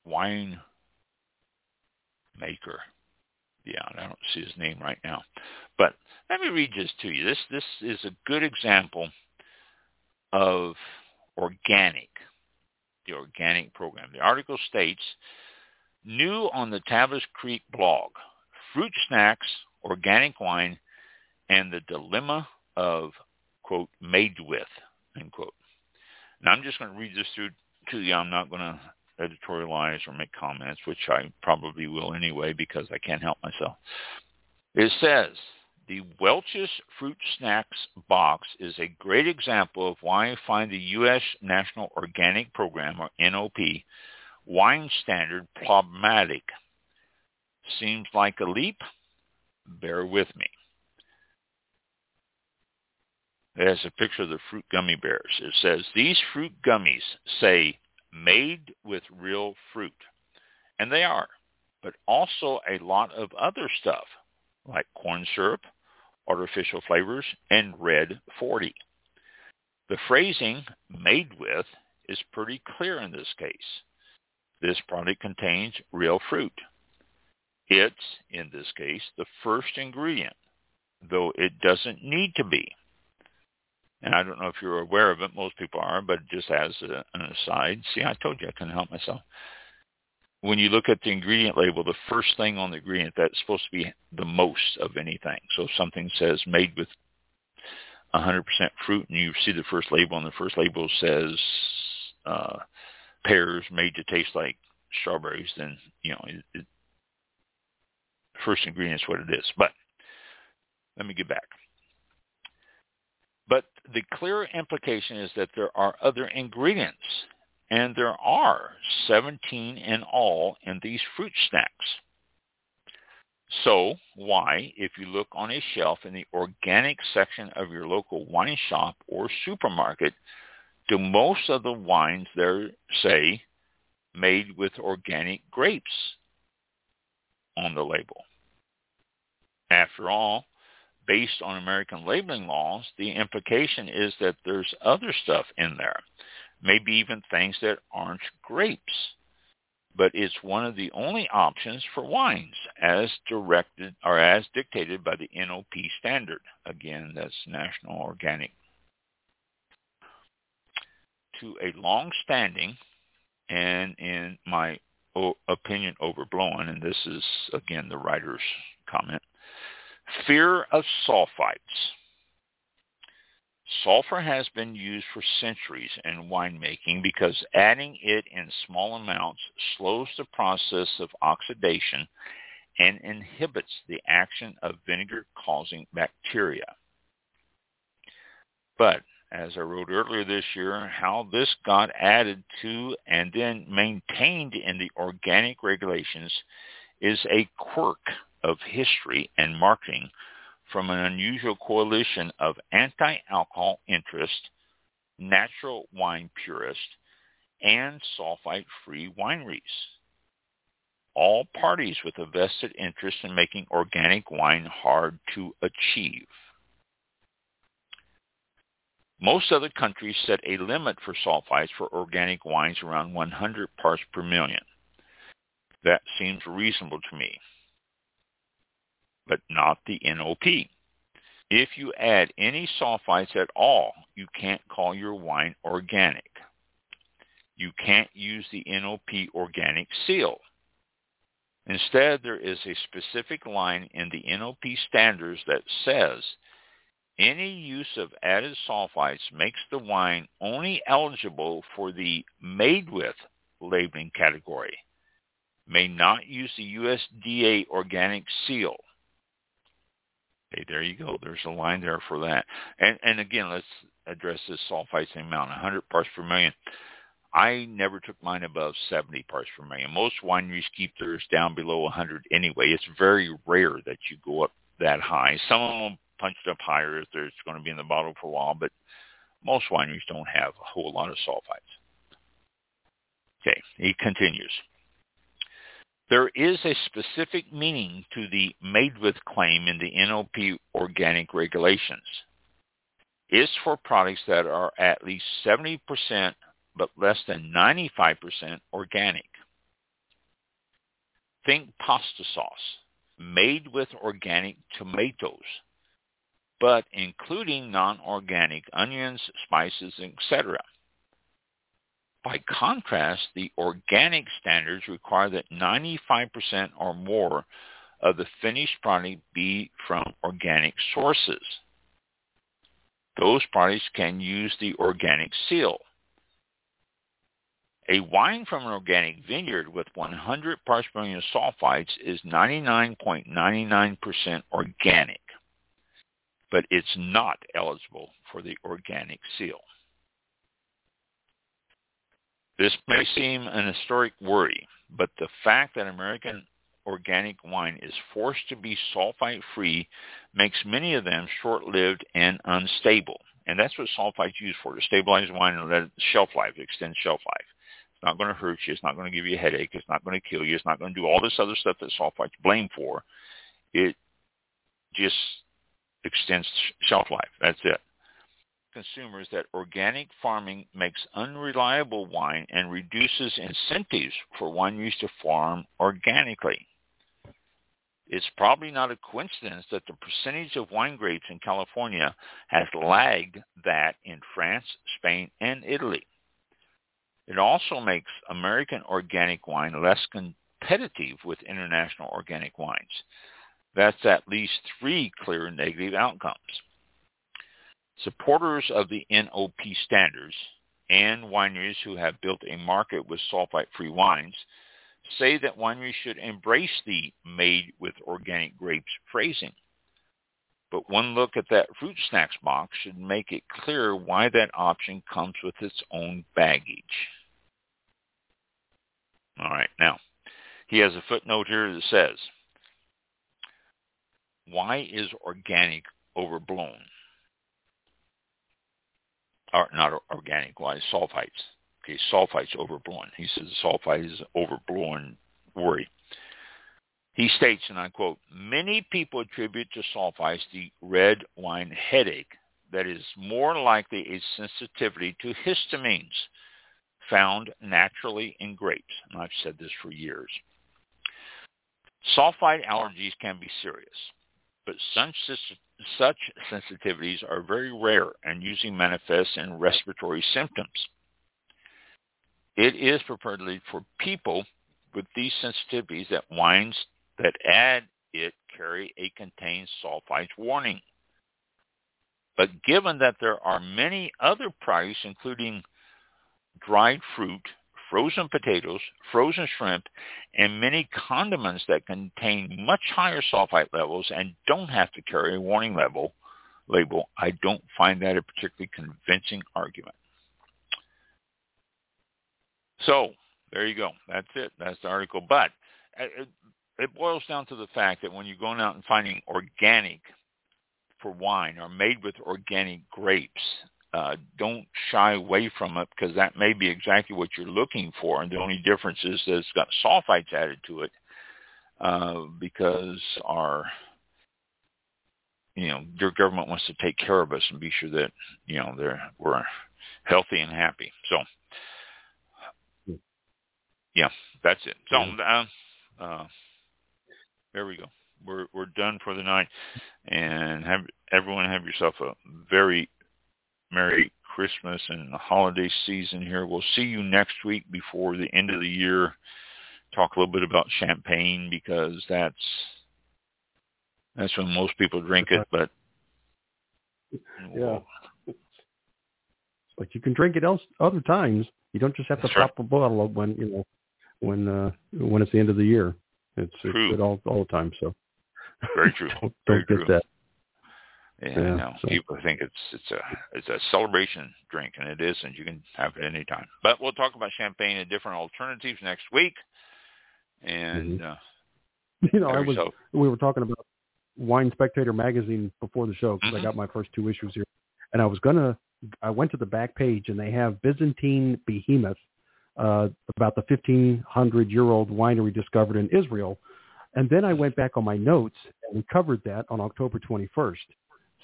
wine maker. Yeah, I don't see his name right now. But let me read this to you. This this is a good example of organic, the organic program. The article states, new on the Tablas Creek blog, fruit snacks, organic wine, and the dilemma of, quote, made with, end quote. Now I'm just going to read this through to you. I'm not going to editorialize or make comments, which I probably will anyway because I can't help myself. It says, the Welch's Fruit Snacks box is a great example of why I find the U.S. National Organic Program, or NOP, wine standard problematic. Seems like a leap? Bear with me. It has a picture of the fruit gummy bears. It says, these fruit gummies say made with real fruit. And they are, but also a lot of other stuff like corn syrup, artificial flavors, and red 40. The phrasing made with is pretty clear in this case. This product contains real fruit. It's, in this case, the first ingredient, though it doesn't need to be. And I don't know if you're aware of it. Most people are, but just as a, an aside, see, I told you I couldn't help myself when you look at the ingredient label, the first thing on the ingredient, that's supposed to be the most of anything. So if something says made with 100% fruit and you see the first label and the first label says uh, pears made to taste like strawberries, then, you know, it, it, first ingredient is what it is. But let me get back. But the clear implication is that there are other ingredients and there are 17 in all in these fruit snacks. So why, if you look on a shelf in the organic section of your local wine shop or supermarket, do most of the wines there say made with organic grapes on the label? After all, based on American labeling laws, the implication is that there's other stuff in there maybe even things that aren't grapes. But it's one of the only options for wines as directed or as dictated by the NOP standard. Again, that's National Organic. To a long-standing and in my opinion overblown, and this is again the writer's comment, fear of sulfites Sulfur has been used for centuries in winemaking because adding it in small amounts slows the process of oxidation and inhibits the action of vinegar-causing bacteria. But as I wrote earlier this year, how this got added to and then maintained in the organic regulations is a quirk of history and marketing from an unusual coalition of anti-alcohol interest, natural wine purists, and sulfite-free wineries. All parties with a vested interest in making organic wine hard to achieve. Most other countries set a limit for sulfites for organic wines around 100 parts per million. That seems reasonable to me but not the NOP. If you add any sulfites at all, you can't call your wine organic. you can't use the NOP organic seal. Instead, there is a specific line in the NOP standards that says any use of added sulfites makes the wine only eligible for the made with labeling category. May not use the USDA organic seal. Okay, there you go. There's a line there for that. And and again, let's address this sulfites amount. 100 parts per million. I never took mine above 70 parts per million. Most wineries keep theirs down below 100 anyway. It's very rare that you go up that high. Some of them punch it up higher if it's going to be in the bottle for a while, but most wineries don't have a whole lot of sulfites. Okay, he continues. There is a specific meaning to the made with claim in the NOP organic regulations. It's for products that are at least 70% but less than 95% organic. Think pasta sauce, made with organic tomatoes, but including non-organic onions, spices, etc. By contrast, the organic standards require that 95% or more of the finished product be from organic sources. Those products can use the organic seal. A wine from an organic vineyard with 100 parts per million sulfites is 99.99% organic, but it's not eligible for the organic seal. This may seem an historic worry, but the fact that American organic wine is forced to be sulfite-free makes many of them short-lived and unstable. And that's what sulfite's used for, to stabilize wine and let shelf life, extend shelf life. It's not going to hurt you. It's not going to give you a headache. It's not going to kill you. It's not going to do all this other stuff that sulfite's blamed for. It just extends shelf life. That's it. Consumers that organic farming makes unreliable wine and reduces incentives for wineries to farm organically. It's probably not a coincidence that the percentage of wine grapes in California has lagged that in France, Spain, and Italy. It also makes American organic wine less competitive with international organic wines. That's at least three clear negative outcomes. Supporters of the NOP standards and wineries who have built a market with sulfite-free wines say that wineries should embrace the made with organic grapes phrasing. But one look at that fruit snacks box should make it clear why that option comes with its own baggage. All right, now, he has a footnote here that says, why is organic overblown? Not organic, is sulfites? Okay, sulfites overblown. He says sulfite is overblown worry. He states, and I quote, many people attribute to sulfites the red wine headache that is more likely a sensitivity to histamines found naturally in grapes. And I've said this for years. Sulfite allergies can be serious, but such, such sensitivities are very rare and usually manifest in respiratory symptoms. It is purportedly for people with these sensitivities that wines that add it carry a contains sulfites warning. But given that there are many other products, including dried fruit, frozen potatoes, frozen shrimp, and many condiments that contain much higher sulfite levels and don't have to carry a warning level label, I don't find that a particularly convincing argument. So there you go. That's it. That's the article. But uh, it, it boils down to the fact that when you're going out and finding organic for wine or made with organic grapes, uh, don't shy away from it because that may be exactly what you're looking for. And the only difference is that it's got sulfites added to it uh, because our, you know, your government wants to take care of us and be sure that, you know, they're, we're healthy and happy. So, yeah, that's it. So, uh, uh, there we go. We're we're done for the night, and have everyone have yourself a very Merry Christmas and the holiday season here. We'll see you next week before the end of the year. Talk a little bit about champagne because that's that's when most people drink it, but yeah. But you can drink it else other times. You don't just have to That's pop a bottle of when you know when uh when it's the end of the year. It's, it's good all all the time. So very true. don't, Very get true. that. Yeah, Yeah, no. so- People think it's it's a it's a celebration drink, and it is, and you can have it any time. But we'll talk about champagne and different alternatives next week. And Mhm. uh, You know, I was yourself- we were talking about Wine Spectator magazine before the show because Mhm. I got my first two issues here, and I was gonna. I went to the back page and they have Byzantine Behemoth, uh, about the 1500 year old winery discovered in Israel, and then I went back on my notes and we covered that on October 21st.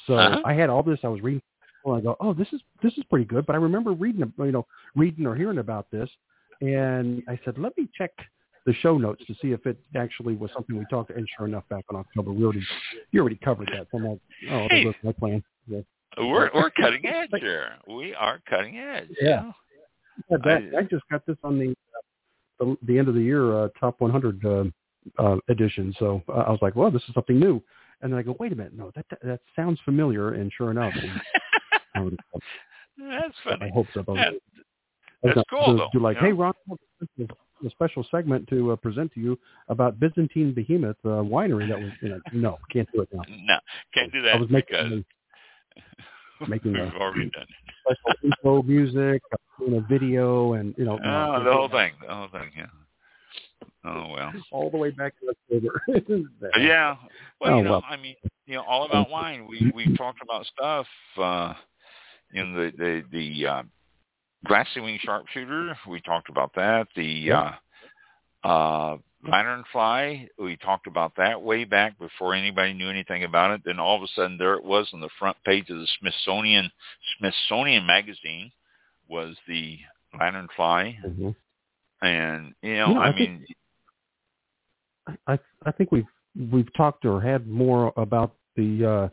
So Uh-huh. I had all this. I was reading. And I go, oh, this is this is pretty good. But I remember reading, you know, reading or hearing about this, and I said, let me check the show notes to see if it actually was something we talked. And sure enough, back in October, we already you already covered that. So I'm like, oh, Hey. goes my plan. Yeah, we're we're cutting edge here. We are cutting edge. Yeah. Yeah, that, I- I, just got this on the uh, the, the end of the year uh, top 100 uh, uh, edition. So uh, I was like, well, this is something new. And then I go, wait a minute, no, that that, that sounds familiar. And sure enough, I, would have That's funny. I was, That- I was that's gonna cool, do, though, do like, you know? hey, Ron, a special segment to uh, present to you about Byzantine Behemoth uh, Winery. That was, you know, no, can't do it now. No, can't do that I was making because making a- already done special info music, a video, and you know, no, Oh, the whole thing. The whole thing, yeah. Oh well. all the way back to October. Yeah. Well, Oh, you know, well. I mean, you know, all about wine. We we talked about stuff. uh in the the the uh, glassy wing sharpshooter. We talked about that. The Yeah. uh, uh, lanternfly. We talked about that way back before anybody knew anything about it. Then all of a sudden, there it was on the front page of the Smithsonian Smithsonian magazine was the lanternfly, Mhm. And you know, You know, I, I think- mean, I I think we've we've talked or had more about the uh,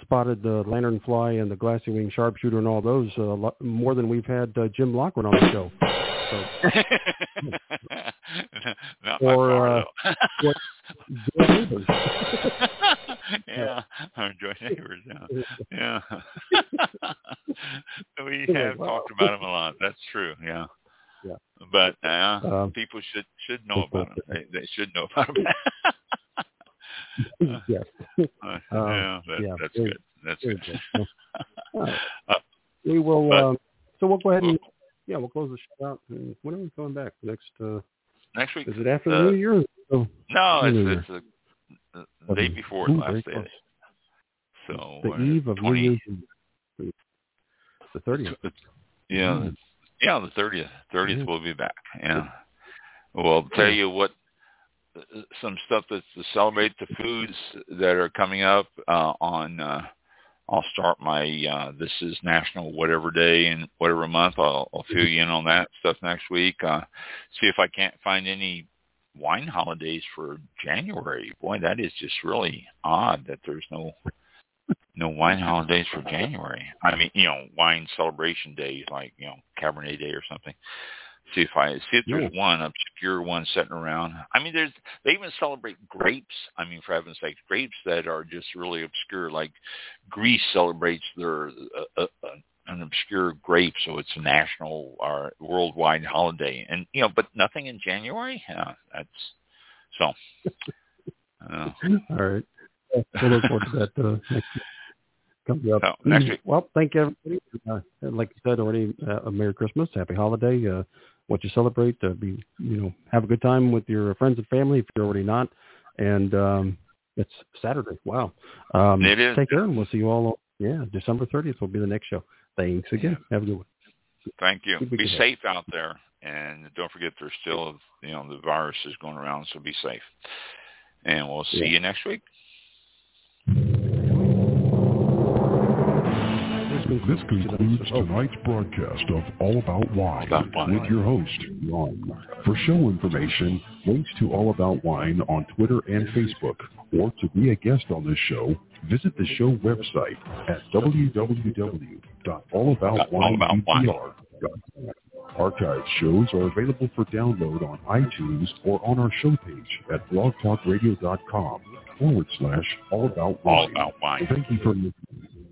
spotted the lanternfly and the glassy wing sharpshooter and all those uh, lo- more than we've had uh, Jim Lockwood on the show. Not Or, far, uh, what- Bill Neighbors. yeah, our joint neighbors. Yeah, yeah. we have wow. talked about them a lot. That's true. Yeah. Yeah. But uh, Um, people should should know about them. They, they should know about them. yes. Uh, Um, yeah, that, yeah, that's very- good. That's good. good. Right. Uh, we will. but- um, so we'll go ahead and yeah, we'll close the show out. And when are we coming back? Next? Uh, Next week. is it after Uh, the New Year? Oh, No, New it's it's the, the day before Ooh, last day. close. So the uh, eve of 20 New Year's The thirtieth. Yeah, yeah, the thirtieth. Thirtieth Yeah. we'll be back. Yeah. Well, tell you what. uh, Some stuff that's to celebrate the foods that are coming up uh, on. Uh, I'll start my uh, this is National whatever day and whatever month. I'll, I'll fill you in on that stuff next week. Uh, see if I can't find any wine holidays for January. Boy, that is just really odd that there's no no wine holidays for January. I mean, you know, wine celebration days like, you know, Cabernet Day or something. See if I see if there's one obscure one sitting around. I mean, there's they even celebrate grapes. I mean, for heaven's sake, grapes that are just really obscure. Like Greece celebrates their uh, uh, uh, an obscure grape, so it's a national or worldwide holiday. And you know, but nothing in January. Yeah, that's so. Uh, All right. We'll look forward to that uh, next week. Coming up. Oh, next week. Well, thank you, everybody. Uh, like you said already, uh, a Merry Christmas, Happy Holiday. Uh, what you celebrate, uh, be you know, have a good time with your friends and family if you're already not. And um, it's Saturday. Wow. Um, It is. Take care, and we'll see you all. Yeah, December 30th will be the next show. Thanks again. Have a good one. Thank you. Keep Be safe out there, and don't forget there's still you know the virus is going around, so be safe. And we'll see Yeah. you next week. This concludes tonight's broadcast of All About Wine All About Wine. with your host, Ron. For show information, links to All About Wine on Twitter and Facebook, or to be a guest on this show, visit the show website at www Archive shows are available for download on iTunes or on our show page at blogtalkradio.com forward slash all about wine. All about wine. Thank you for listening.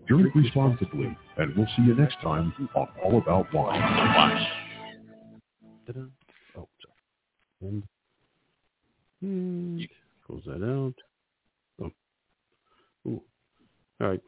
Drink responsibly, and we'll see you next time on All About Wine. Wine. Oh, sorry. And, hmm. close that out. Oh. Ooh. All right.